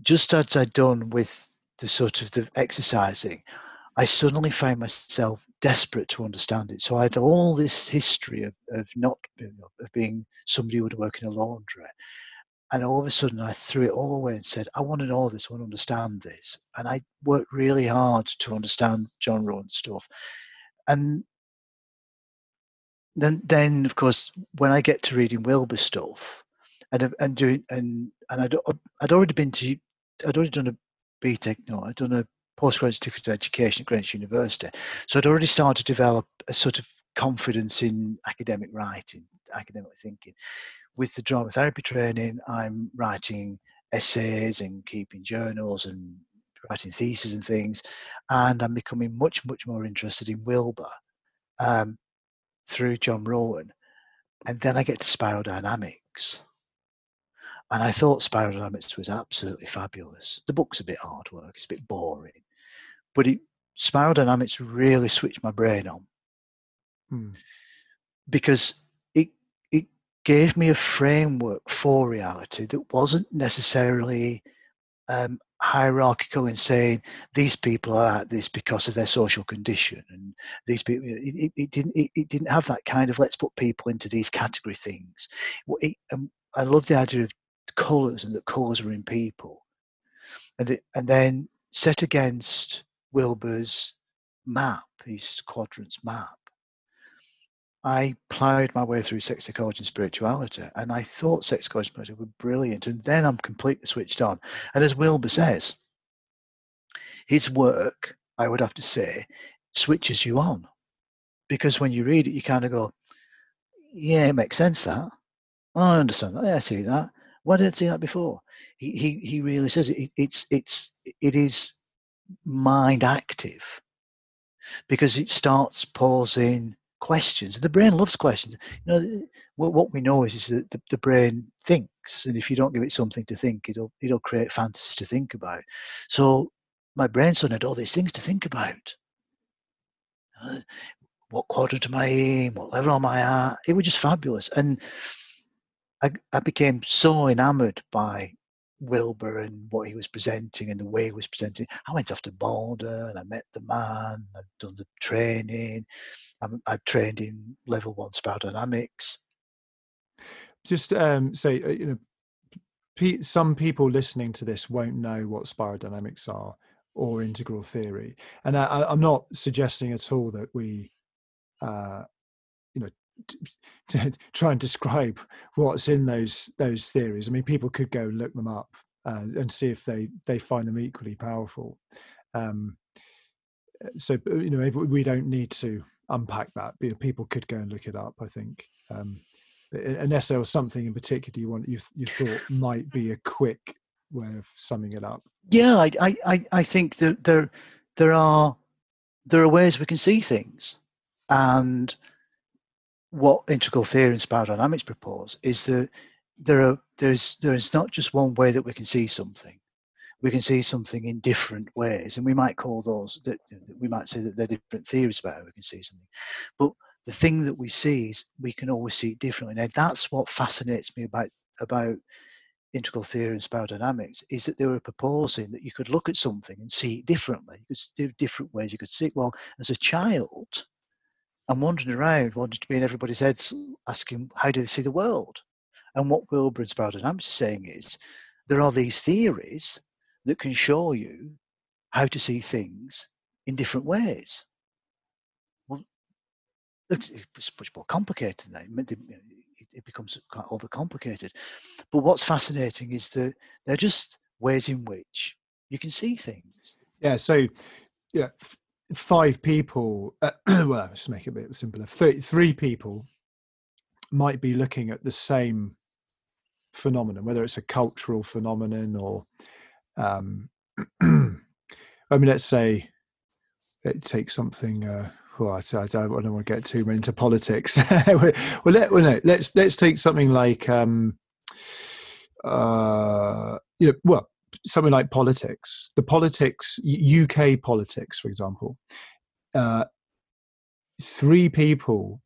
just as I'd done with the sort of the exercising, I suddenly found myself desperate to understand it. So I had all this history of, of not of being somebody who would work in a laundry. And all of a sudden I threw it all away and said, I want to know this, I want to understand this. And I worked really hard to understand John Rowan stuff. And then then of course when I get to reading Wilber stuff and and doing and and I'd I'd already been to I'd already done a BTEC no I'd done a postgraduate certificate of education at Greenwich University so I'd already started to develop a sort of confidence in academic writing academic thinking with the drama therapy training I'm writing essays and keeping journals and writing theses and things and I'm becoming much much more interested in Wilber um, through John Rowan, and then I get to spiral dynamics. And I thought spiral dynamics was absolutely fabulous. The book's a bit hard work, it's a bit boring, but it, spiral dynamics really switched my brain on. Hmm. because it it gave me a framework for reality that wasn't necessarily um, hierarchical in saying these people are at this because of their social condition and these people it, it didn't it, it, didn't have that kind of let's put people into these category things. It, um, i love the idea of colors and that colors are in people. And, the, and then set against wilber's map his quadrants map I plowed my way through sex ecology and spirituality, and I thought sex ecology and spirituality were brilliant. And then I'm completely switched on. And as Wilber says, his work, I would have to say, switches you on. Because when you read it, you kind of go, yeah, it makes sense that. Oh, I understand that. Yeah, I see that. Why didn't I see that before? He, he, he really says it, it's, it's, it is mind active because it starts pausing questions. The brain loves questions. You know, what we know is, is that the, the, brain thinks, and if you don't give it something to think, it'll it'll create fantasies to think about. So my brain suddenly had all these things to think about. Uh, what quadrant am I in? What level am I at? It was just fabulous, and I, I became so enamored by Wilber and what he was presenting and the way he was presenting. I went off to Boulder and I met the man. I've done the training. I'm, I've trained in level one spiral dynamics. Just um, say, uh, you know, some people listening to this won't know what spiral dynamics are or integral theory, and I, am not suggesting at all that we, uh, you know, to try and describe what's in those those theories. I mean, people could go look them up uh, and see if they they find them equally powerful. Um, so you know, we don't need to unpack that. People could go and look it up. I think, um, unless there was something in particular you want you you thought might be a quick way of summing it up. Yeah, I I I think that there there are there are ways we can see things, and what integral theory and spiral dynamics propose is that there are there's there is not just one way that we can see something. We can see something in different ways and we might call those that we might say that they're different theories about how we can see something. But the thing that we see is we can always see it differently. Now that's what fascinates me about about integral theory and spiral dynamics is that they were proposing that you could look at something and see it differently. You could do different ways you could see it. Well as a child i'm wandering around wanting to be in everybody's heads asking how do they see the world and what wilber and dynamics are saying is there are these theories that can show you how to see things in different ways. Well, it's much more complicated than that. It becomes quite overcomplicated. But what's fascinating is that they're just ways in which you can see things. Yeah. So, yeah, five people. Uh, [CLEARS THROAT] well, let's make it a bit simpler. Three, three people might be looking at the same phenomenon, whether it's a cultural phenomenon or um, [CLEARS THROAT] I mean, let's say it takes something. Uh, well, I, I, don't, want to get too into politics. [LAUGHS] well, let, well, no, let's let's take something like, um, uh, you know, well, something like politics. The politics, UK politics, for example. Uh, three people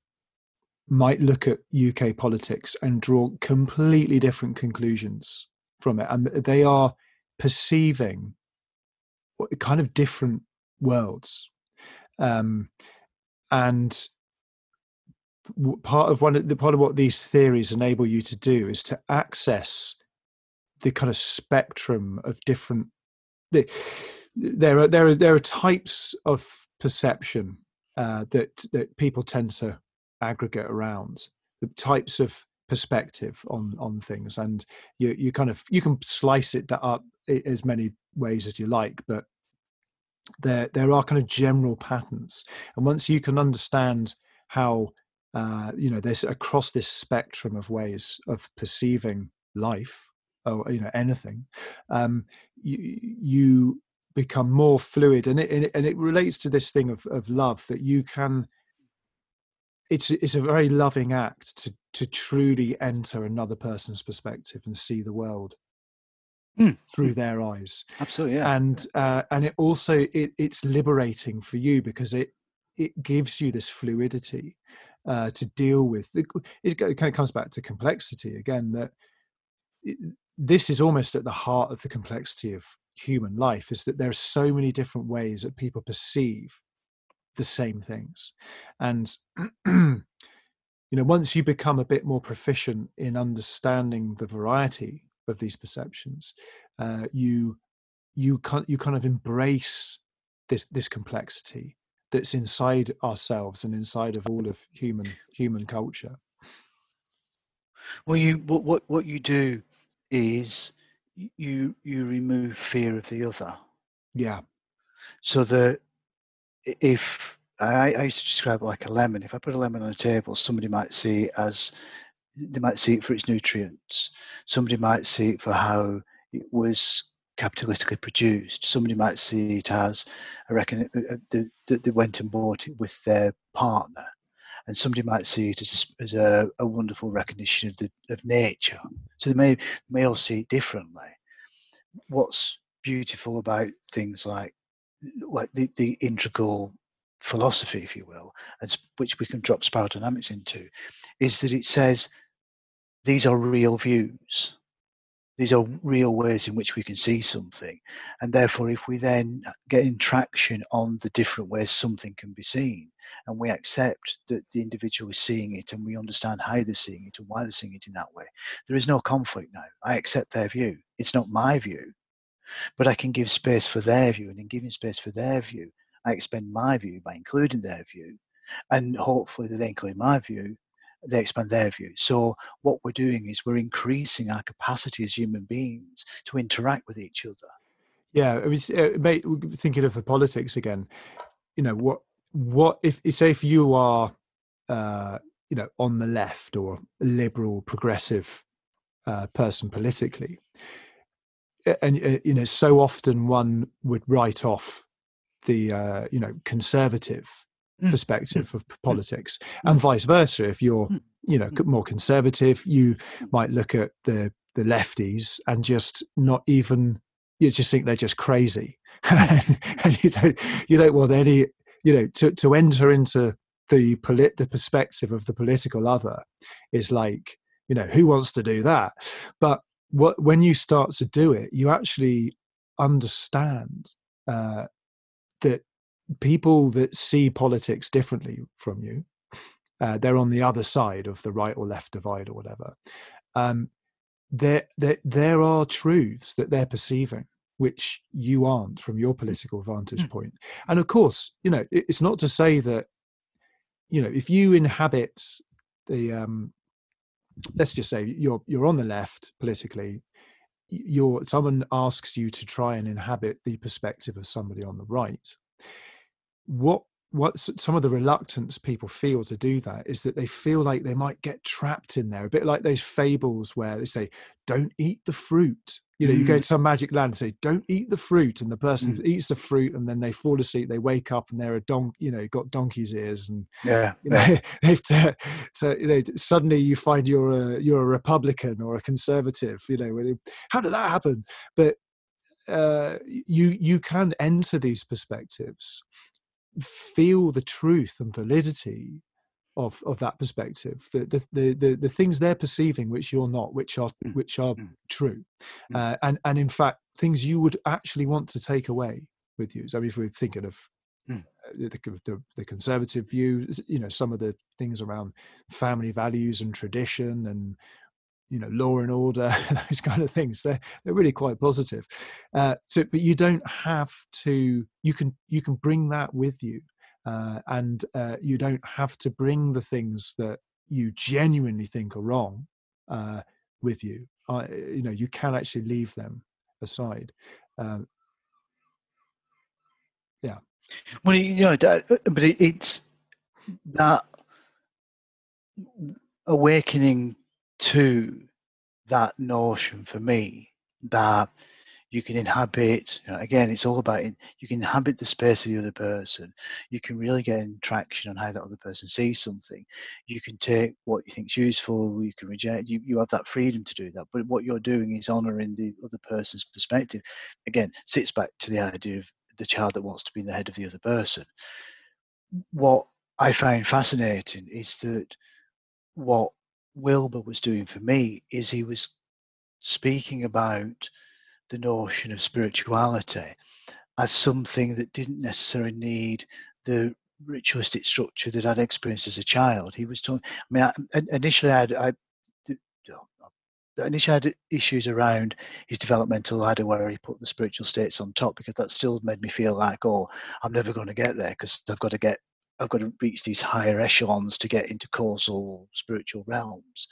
might look at UK politics and draw completely different conclusions from it, and they are perceiving kind of different worlds um, and part of one of the part of what these theories enable you to do is to access the kind of spectrum of different the, there are there are there are types of perception uh, that that people tend to aggregate around the types of perspective on on things. And you you kind of you can slice it up as many ways as you like but there there are kind of general patterns. And once you can understand how uh, you know there's across this spectrum of ways of perceiving life or you know anything um, you, you become more fluid and it, and it, and it relates to this thing of, of love that you can it's it's a very loving act to to truly enter another person's perspective and see the world mm. through their eyes absolutely yeah. and uh, and it also it, it's liberating for you because it it gives you this fluidity uh, to deal with it, it kind of comes back to complexity again that this is almost at the heart of the complexity of human life is that there are so many different ways that people perceive the same things. And [CLEARS THROAT] you know once you become a bit more proficient in understanding the variety of these perceptions uh, you you can you kind of embrace this this complexity that's inside ourselves and inside of all of human human culture. Well you what what, what you do is you you remove fear of the other yeah so that if I, I used to describe it like a lemon. If I put a lemon on a table, somebody might see it as they might see it for its nutrients. Somebody might see it for how it was capitalistically produced. Somebody might see it as I reckon uh, uh, that they went and bought it with their partner, and somebody might see it as a, as a, a wonderful recognition of the of nature. So they may may all see it differently. What's beautiful about things like like the, the integral philosophy, if you will, and which we can drop spiral dynamics into, is that it says these are real views. These are real ways in which we can see something. And therefore, if we then get in traction on the different ways something can be seen, and we accept that the individual is seeing it and we understand how they're seeing it and why they're seeing it in that way, there is no conflict now. I accept their view. It's not my view, but I can give space for their view. And in giving space for their view, I expand my view by including their view. And hopefully, they include my view, they expand their view. So, what we're doing is we're increasing our capacity as human beings to interact with each other. Yeah, I was uh, thinking of the politics again. You know, what, what if, say, if you are, uh, you know, on the left or liberal, progressive uh, person politically, and uh, you know so often one would write off the uh, you know conservative. Mm. perspective of mm. politics, mm. and vice versa. If you're you know more conservative, you might look at the the lefties and just not even you just think they're just crazy, [LAUGHS] and you don't you don't want any you know to to enter into the polit the perspective of the political other is like you know who wants to do that? But what when you start to do it you actually understand uh, that people that see politics differently from you uh, they're on the other side of the right or left divide or whatever um, there, there there are truths that they're perceiving which you aren't from your political vantage point. point and of course you know it's not to say that you know if you inhabit the um let's just say you're you're on the left politically you're someone asks you to try and inhabit the perspective of somebody on the right what what some of the reluctance people feel to do that is that they feel like they might get trapped in there a bit like those fables where they say don't eat the fruit you know mm. you go mm. to some magic land and say don't eat the fruit and the person mm. eats the fruit and then they fall asleep they wake up and they're a don you know got donkey's ears and yeah, you know, [LAUGHS] they've to, so you know suddenly you find you're a you're a republican or a conservative you know they, how did that happen but uh, you you can enter these perspectives feel the truth and validity of of that perspective the the the, the, the things they're perceiving which you're not which are mm. which are mm. true mm. Uh, and and in fact things you would actually want to take away with you so I mean, if we're thinking of mm. uh, the, the, the conservative view you know some of the things around family values and tradition and you know law and order [LAUGHS] those kind of things. They're they're really quite positive. Uh, so but you don't have to you can you can bring that with you uh, and uh, you don't have to bring the things that you genuinely think are wrong uh, with you. I, you know you can actually leave them aside. Um, yeah. Well you know but it's that awakening to that notion for me that you can inhabit you know, again it's all about it, you can inhabit the space of the other person. You can really get in traction on how that other person sees something. You can take what you think is useful you can reject you, you have that freedom to do that but what you're doing is honoring the other person's perspective. Again sits back to the idea of the child that wants to be in the head of the other person. What i find fascinating is that what Wilber was doing for me is he was speaking about the notion of spirituality as something that didn't necessarily need the ritualistic structure that I'd experienced as a child. He was talking. I mean, I, initially I had, oh, I, initially I had issues around his developmental ladder where he put the spiritual states on top because that still made me feel like, oh, I'm never going to get there because I've got to get I've got to reach these higher echelons to get into causal spiritual realms.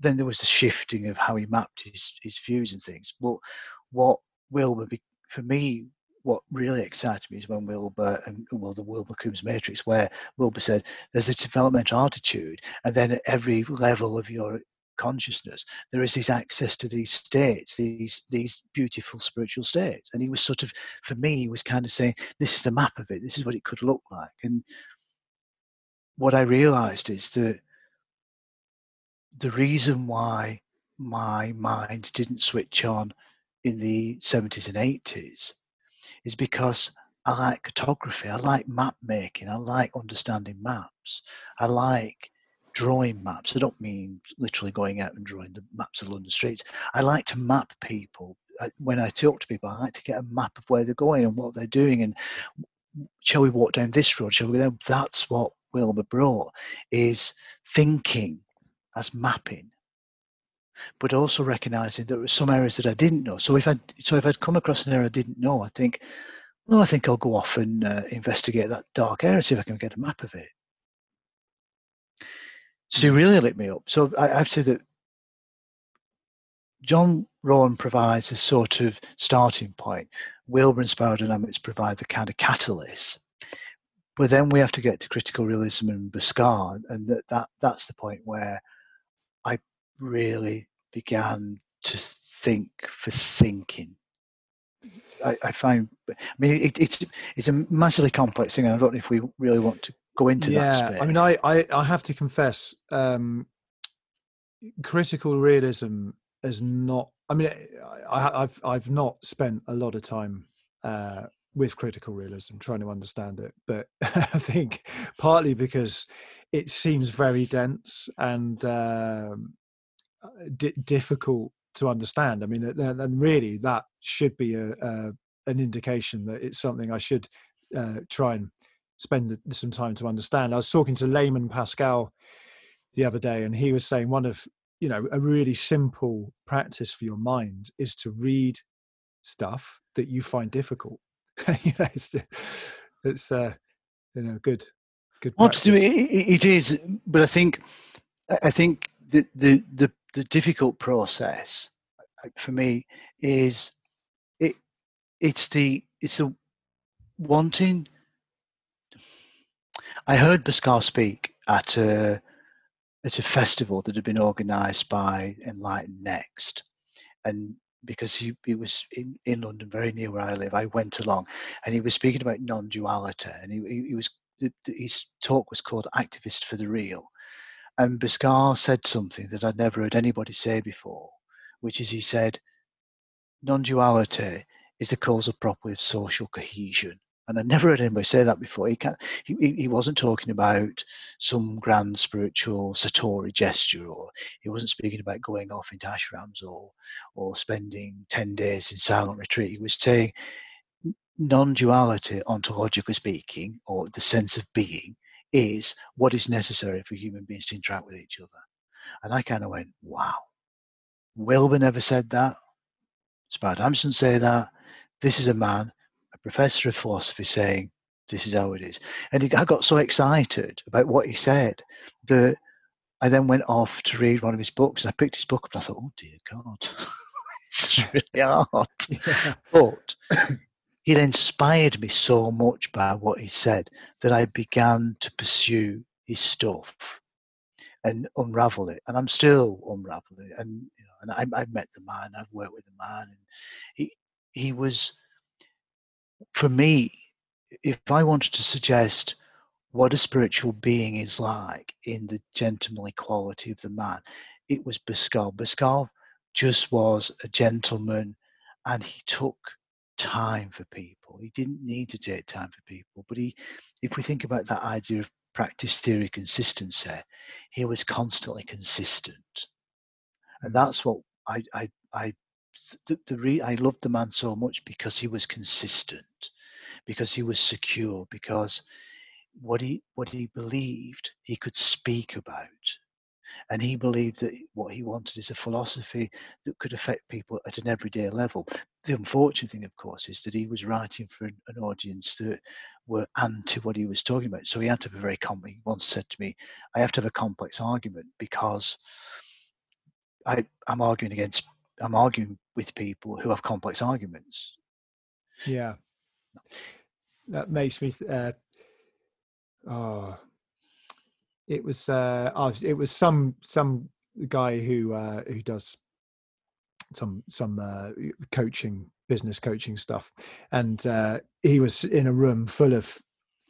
Then there was the shifting of how he mapped his, his views and things. But what Wilber, be for me, what really excited me is when Wilber and well, the Wilber Combs matrix, where Wilber said there's a developmental attitude, and then at every level of your consciousness there is this access to these states these these beautiful spiritual states and he was sort of for me he was kind of saying this is the map of it this is what it could look like and what i realized is that the reason why my mind didn't switch on in the 70s and 80s is because I like cartography, I like map making, I like understanding maps, I like drawing maps. I don't mean literally going out and drawing the maps of London streets. I like to map people. when I talk to people, I like to get a map of where they're going and what they're doing. And shall we walk down this road? Shall we go That's what Wilber brought is thinking as mapping but also recognizing there were some areas that I didn't know. So if I so if I'd come across an area I didn't know, I think, well, I think I'll go off and uh, investigate that dark area, see if I can get a map of it. So he really lit me up. So I, I've said that John Rowan provides a sort of starting point. Wilber and Spiral Dynamics provide the kind of catalyst. But then we have to get to critical realism and Bhaskar, and that, that that's the point where I really began to think for thinking. I, I find, I mean, it, it's it's a massively complex thing, and I don't know if we really want to go into yeah, that space. I mean, I, I, I have to confess, um, critical realism is not. I mean, I, have I've not spent a lot of time uh, with critical realism trying to understand it, but [LAUGHS] I think partly because it seems very dense and um, d- difficult to understand. I mean, and really that should be a, a, an indication that it's something I should uh, try and spend some time to understand. I was talking to Layman Pascal the other day, and he was saying one of you know a really simple practice for your mind is to read stuff that you find difficult. [LAUGHS] you know, it's, it's uh, you know good good. Absolutely, it is. But I think I think the the the, the difficult process for me is it it's the it's the wanting I heard Bhaskar speak at a at a festival that had been organised by EnlightenNext, and because he, he was in, in London, very near where I live, I went along, and he was speaking about non-duality, and he, he, he was his talk was called "Activist for the Real," and Bhaskar said something that I'd never heard anybody say before, which is he said, "Non-duality is the causal property of social cohesion." And I never heard anybody say that before. He, can't, he, he wasn't talking about some grand spiritual satori gesture, or he wasn't speaking about going off into ashrams or or spending ten days in silent retreat. He was saying non-duality, ontologically speaking, or the sense of being, is what is necessary for human beings to interact with each other. And I kind of went, wow. Wilber never said that. Spart Hampson say that. This is a man professor of philosophy saying, This is how it is. And he, I got so excited about what he said that I then went off to read one of his books. And I picked his book up and I thought, Oh dear God, [LAUGHS] it's [LAUGHS] really hard. Yeah. But [COUGHS] he inspired me so much by what he said that I began to pursue his stuff and unravel it. And I'm still unraveling it. And you know, and I, have met the man, I've worked with the man, and he he was for me, if I wanted to suggest what a spiritual being is like in the gentlemanly quality of the man, it was Bhaskar. Bhaskar just was a gentleman and he took time for people. He didn't need to take time for people, but he, if we think about that idea of practice theory consistency, he was constantly consistent. And that's what I, I, I the, the re, I loved the man so much because he was consistent, because he was secure, because what he what he believed he could speak about, and he believed that what he wanted is a philosophy that could affect people at an everyday level. The unfortunate thing, of course, is that he was writing for an, an audience that were anti what he was talking about. So he had to a very complex. He once said to me, "I have to have a complex argument because." I, I'm arguing against I'm arguing with people who have complex arguments. Yeah, that makes me. Uh, oh, it was. Uh, oh, it was some some guy who uh, who does some some uh, coaching business coaching stuff and uh, he was in a room full of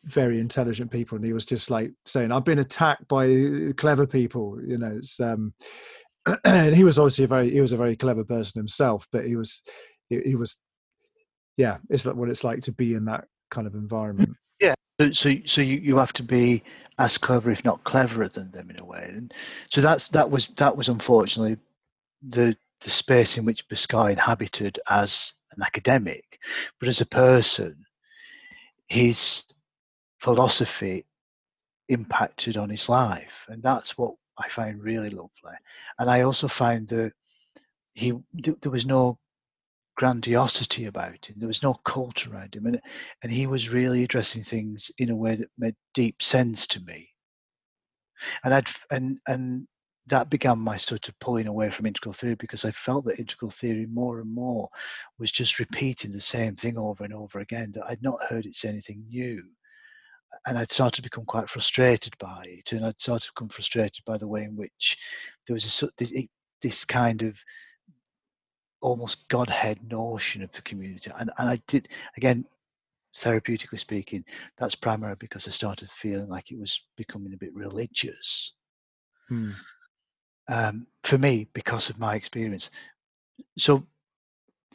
very intelligent people and he was just like saying i've been attacked by clever people you know it's um [CLEARS THROAT] and he was obviously a very he was a very clever person himself but he was he, he was yeah it's like what it's like to be in that kind of environment. Yeah so so you, you have to be as clever if not cleverer than them in a way. And so that's that was that was unfortunately the the space in which Bhaskar inhabited as an academic. But as a person his philosophy impacted on his life. And that's what I find really lovely. And I also find that he there was no grandiosity about him. There was no cult around him, and and he was really addressing things in a way that made deep sense to me. And I'd and and that began my sort of pulling away from integral theory because I felt that integral theory more and more was just repeating the same thing over and over again. That I'd not heard it say anything new and I'd started to become quite frustrated by it, and I'd started to become frustrated by the way in which there was a this, this kind of almost godhead notion of the community, and and I did again. therapeutically speaking, that's primarily because I started feeling like it was becoming a bit religious. Hmm. Um, for me, because of my experience. So,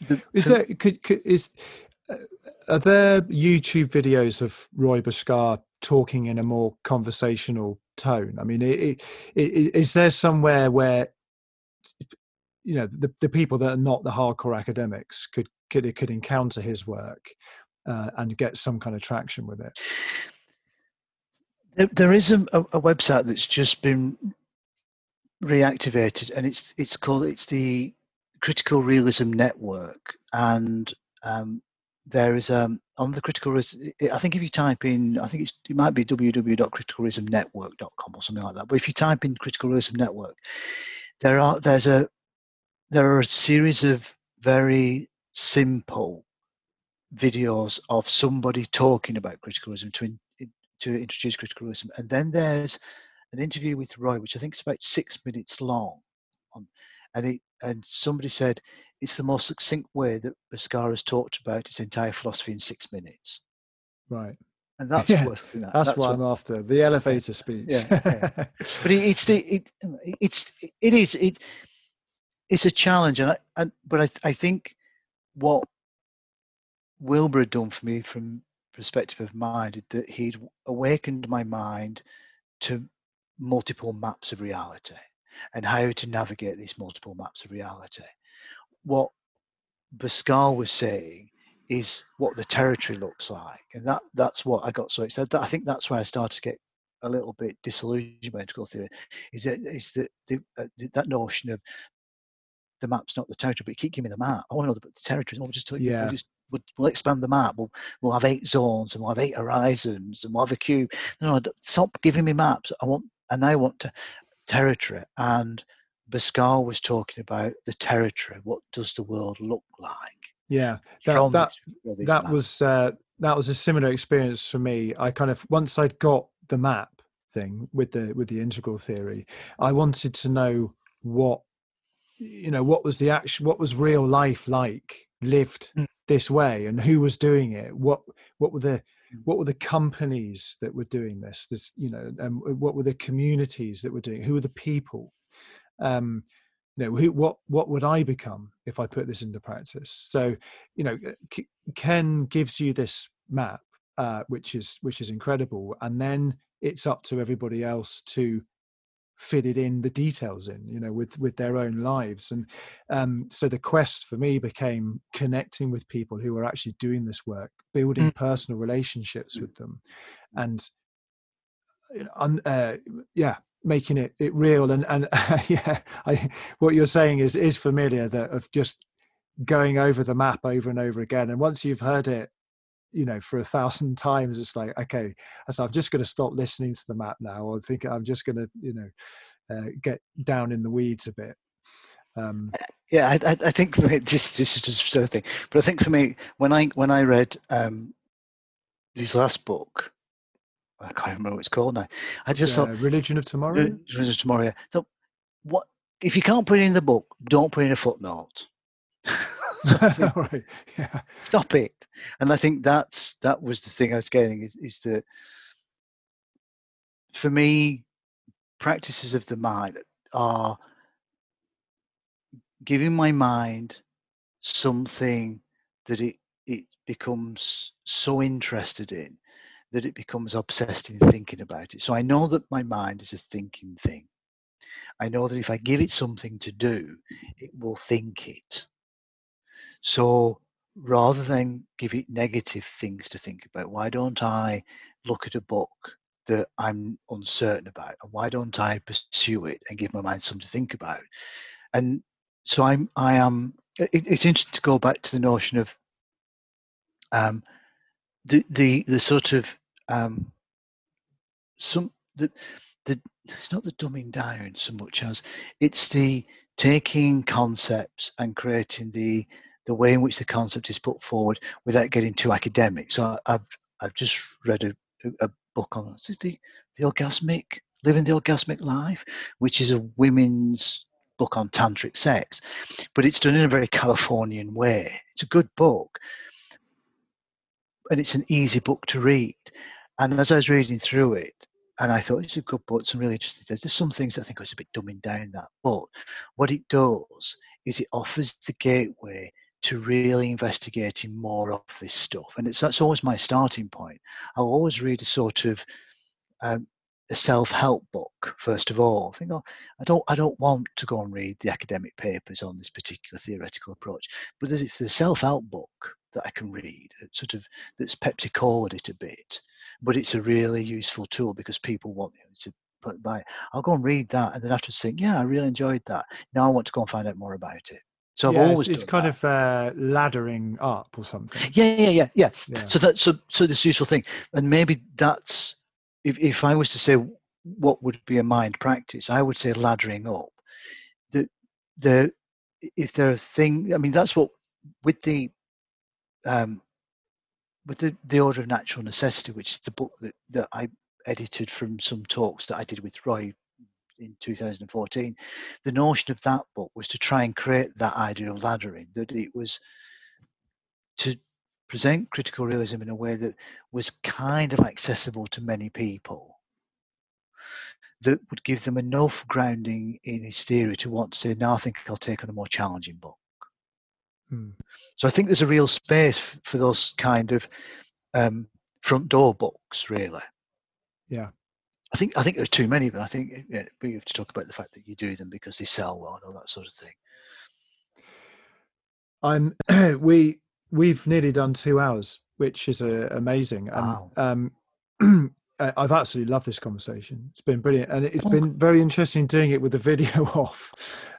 the, is there could, could, is are there YouTube videos of Roy Bhaskar talking in a more conversational tone? I mean, it, it, is there somewhere where you know the, the people that are not the hardcore academics could could could encounter his work uh, and get some kind of traction with it? There, there is a, a website that's just been reactivated, and it's it's called it's the Critical Realism Network, and um, there is um, on the critical i think if you type in i think it's it might be www.criticalrealismnetwork.com or something like that but if you type in critical network there are there's a there are a series of very simple videos of somebody talking about critical to, in, to introduce critical and then there's an interview with roy which i think is about six minutes long and it and somebody said it's the most succinct way that Bhaskar has talked about his entire philosophy in six minutes. Right. And [LAUGHS] that's yeah, what, that's, that's, what, what, I'm after. The elevator speech. Yeah, yeah. but it, it's the it, it's it is it it's a challenge, and I, and but I I think what Wilber had done for me from perspective of mind that he'd awakened my mind to multiple maps of reality and how to navigate these multiple maps of reality what Bhaskar was saying is what the territory looks like, and that that's what I got so excited. I think that's where I started to get a little bit disillusioned by integral theory. Is that is that the, uh, that notion of the map's not the territory, but keep giving me the map. I want to know the, the territory. We'll just, yeah. we'll, just we'll, we'll, expand the map. We'll we'll have eight zones and we'll have eight horizons and we'll have a cube. No, no, stop giving me maps. I want and I want to territory and Bhaskar was talking about the territory. What does the world look like? Yeah, that that, that was uh, that was a similar experience for me. I kind of once I'd got the map thing with the with the integral theory, I wanted to know what you know what was the action, what was real life like lived mm. this way, and who was doing it. What what were the. What were the companies that were doing this? This you know and what were the communities that were doing who were the people? Um, you know who, what what would i become if i put this into practice? So you know ken gives you this map uh, which is which is incredible and then it's up to everybody else to fit it in the details in you know with with their own lives. And um, so the quest for me became connecting with people who were actually doing this work building mm. personal relationships with them and uh, yeah making it, it real. And and [LAUGHS] yeah I, what you're saying is is familiar that of just going over the map over and over again. And once you've heard it you know for a thousand [LAUGHS] times it's like okay so i'm just going to stop listening to the map now or think i'm just going to you know uh, get down in the weeds a bit um, uh, yeah I, I think this, this is just a thing but i think for me when i when i read um his last book I can't remember what it's called now. I just thought Religion of Tomorrow. Religion of Tomorrow. Yeah. So what if you can't put it in the book? Don't put in a footnote. [LAUGHS] [LAUGHS] right. Yeah. Stop it. And I think that's that was the thing I was getting is, is that for me, practices of the mind are giving my mind something that it it becomes so interested in that it becomes obsessed in thinking about it. So I know that my mind is a thinking thing. I know that if I give it something to do, it will think it. So rather than give it negative things to think about, why don't I look at a book that I'm uncertain about? And why don't I pursue it and give my mind something to think about? And so I'm, I am, it, it's interesting to go back to the notion of um, the, the, the sort of um, some the the it's not the dumbing down so much as it's the taking concepts and creating the the way in which the concept is put forward without getting too academic. So I've I've just read a, a book on is the the orgasmic living the orgasmic life, which is a women's book on tantric sex, but it's done in a very Californian way. It's a good book, and it's an easy book to read. And as I was reading through it, and I thought it's a good book, some really interesting things. There's some things I think I was a bit dumbing down that, but what it does is it offers the gateway to really investigating more of this stuff, and it's that's always my starting point. I'll always read a sort of um, a self-help book first of all. I think, oh, I don't, I don't want to go and read the academic papers on this particular theoretical approach, but there's, a self-help book that I can read, It's sort of that's Pepsi it a bit, but it's a really useful tool because people want me to put by. I'll go and read that, and then after think, yeah, I really enjoyed that. Now I want to go and find out more about it. So I've yeah, always it's, kind that. of uh, laddering up or something. Yeah, yeah, yeah, yeah, yeah. So that so so this useful thing, and maybe that's if if I was to say what would be a mind practice, I would say laddering up. The the if there are things, I mean, that's what with the um, with the, the order of natural necessity, which is the book that, that I edited from some talks that I did with Roy in 2014, the notion of that book was to try and create that idea of laddering, that it was to present critical realism in a way that was kind of accessible to many people, that would give them enough grounding in his theory to want to say, now I think I'll take on a more challenging book. Hmm. So I think there's a real space for those kind of um, front door books, really. Yeah. I think I think there's too many, but I think yeah, we have to talk about the fact that you do them because they sell well and all that sort of thing. I'm [CLEARS THROAT] we we've nearly done two hours, which is uh, amazing. Wow. And, um, [CLEARS THROAT] I've absolutely loved this conversation. It's been brilliant, and it's oh. been very interesting doing it with the [LAUGHS] video off.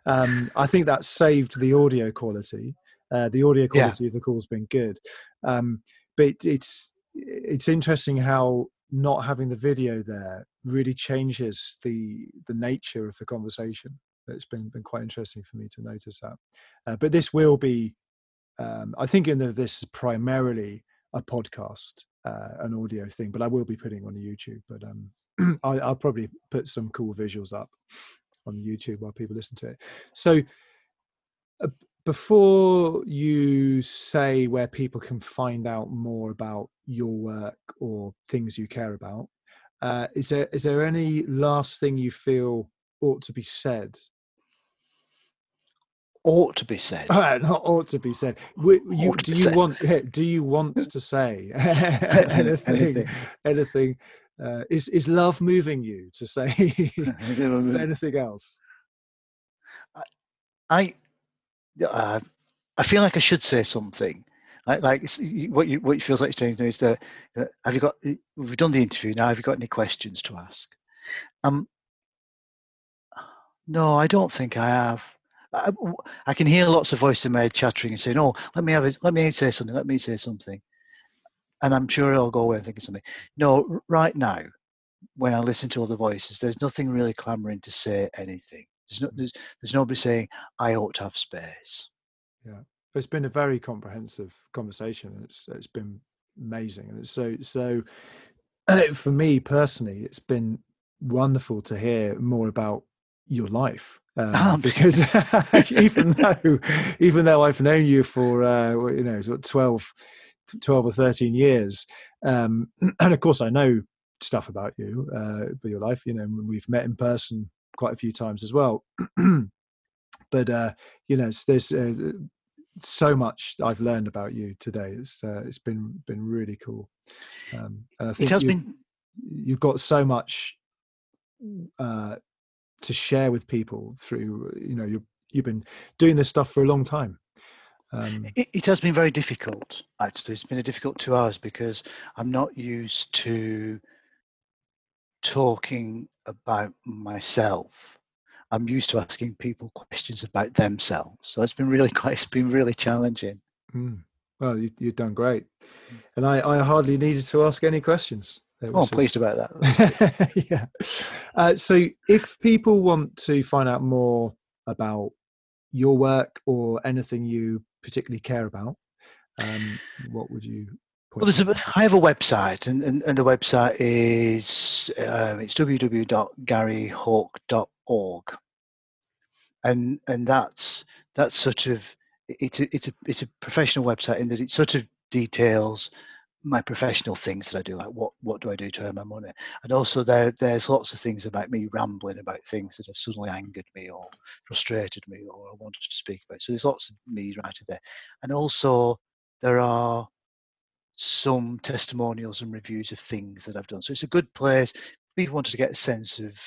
Um, I think that saved the audio quality. Uh, the audio quality yeah. of the call's been good, um, but it's it's interesting how not having the video there really changes the the nature of the conversation. It's been been quite interesting for me to notice that. Uh, but this will be, um, I think, in the, this is primarily a podcast, uh, an audio thing, but I will be putting on YouTube. But um, [CLEARS THROAT] I, will probably put some cool visuals up on YouTube while people listen to it. So. Uh, before you say where people can find out more about your work or things you care about, uh, is there is there any last thing you feel ought to be said? Ought to be said. [LAUGHS] Uh, not ought to be said. You, do you said. want? Do you want to say [LAUGHS] anything? anything? anything uh, is is love moving you to say [LAUGHS] anything else? I uh, I feel like I should say something. Like, like what you what you feels like saying to me is that have you got we've done the interview now? Have you got any questions to ask? Um, [SIGHS] no, I don't think I have. I, I can hear lots of voices in my head chattering and saying, "Oh, let me have it. Let me say something. Let me say something." And I'm sure I'll go away and think of something. No, right now, when I listen to the voices, there's nothing really clamoring to say anything. There's no, there's, there's nobody saying I ought to have space. Yeah, it's been a very comprehensive conversation. It's it's been amazing, and it's so so. [CLEARS THROAT] For me personally, it's been wonderful to hear more about your life um, oh, [LAUGHS] because [LAUGHS] even though even though I've known you for uh, you know 12, 12 or thirteen years, um, [CLEARS THROAT] and of course I know stuff about you, uh, your life. You know, we've met in person quite a few times as well. [CLEARS THROAT] but uh, you know, there's uh, so much I've learned about you today. It's uh, it's been been really cool, um, and I think it has you've, been. You've got so much uh, to share with people through. You know, you you've been doing this stuff for a long time. Um, it, it, has been very difficult. Actually, it's been a difficult two hours because I'm not used to talking about myself. I'm used to asking people questions about themselves. So it's been really [LAUGHS] quite, it's been really challenging. Mm. Well, you, have done great. And I, I hardly needed to ask any questions. Oh, I'm pleased about that. [LAUGHS] yeah. Uh, so if people want to find out more about your work or anything you particularly care about, um, what would you well, there's a, I have a website, and, and, and the website is um, it's www.garyhawke.org, and and that's that's sort of it's a, it's a it's a professional website in that it sort of details my professional things that I do, like what what do I do to earn my money, and also there there's lots of things about me rambling about things that have suddenly angered me or frustrated me or I wanted to speak about. So there's lots of me right there, and also there are some testimonials and reviews of things that I've done. So it's a good place. People wanted to get a sense of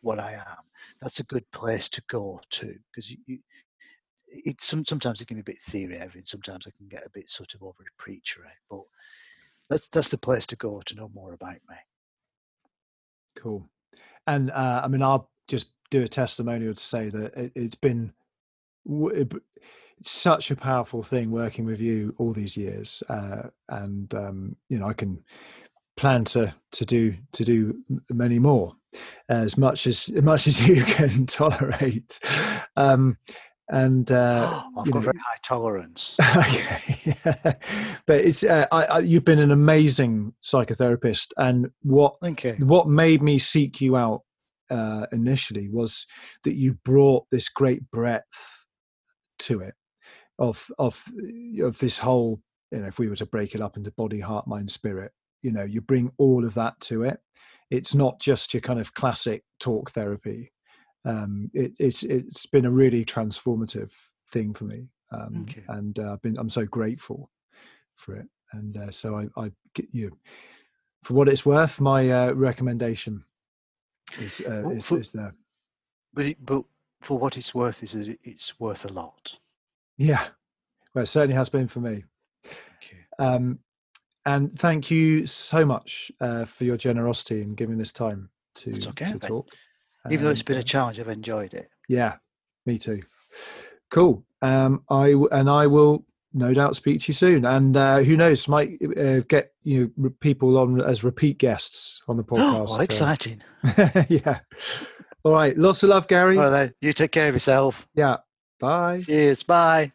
what I am. That's a good place to go to because you, you it some, sometimes it can be a bit theory heavy, and sometimes I can get a bit sort of over preachery, but that's that's the place to go to know more about me. Cool, and uh, I mean, I'll just do a testimonial to say that it, has been such a powerful thing working with you all these years, uh, and um, you know, I can plan to to do to do many more as much as, as [LAUGHS] much as you can [LAUGHS] tolerate. Um and uh, [GASPS] I've got know, very high tolerance. [LAUGHS] okay, but it's uh, I, I, you've been an amazing psychotherapist, and what what made me seek you out uh, initially was that you brought this great breadth to it of of of this whole you know if we were to break it up into body heart mind spirit you know you bring all of that to it it's not just your kind of classic talk therapy um, it, it's it's been a really transformative thing for me, um, okay. and uh, I've been I'm so grateful for it. And uh, so I, I get you for what it's worth, my uh, recommendation is, uh, well, is, for, is there. But it, but for what it's worth, is that it's worth a lot. Yeah, well, it certainly has been for me. Um, and thank you so much uh, for your generosity in giving this time to, okay, to talk. Even though it's been a challenge, I've enjoyed it. Yeah, me too. Cool. Um, I and I will no doubt speak to you soon. And uh, who knows, might uh, get you know, people on as repeat guests on the [GASPS] podcast. Oh, exciting! [LAUGHS] yeah. All right. Lots of love, Gary. You take care of yourself. Yeah. Bye. Cheers. Bye.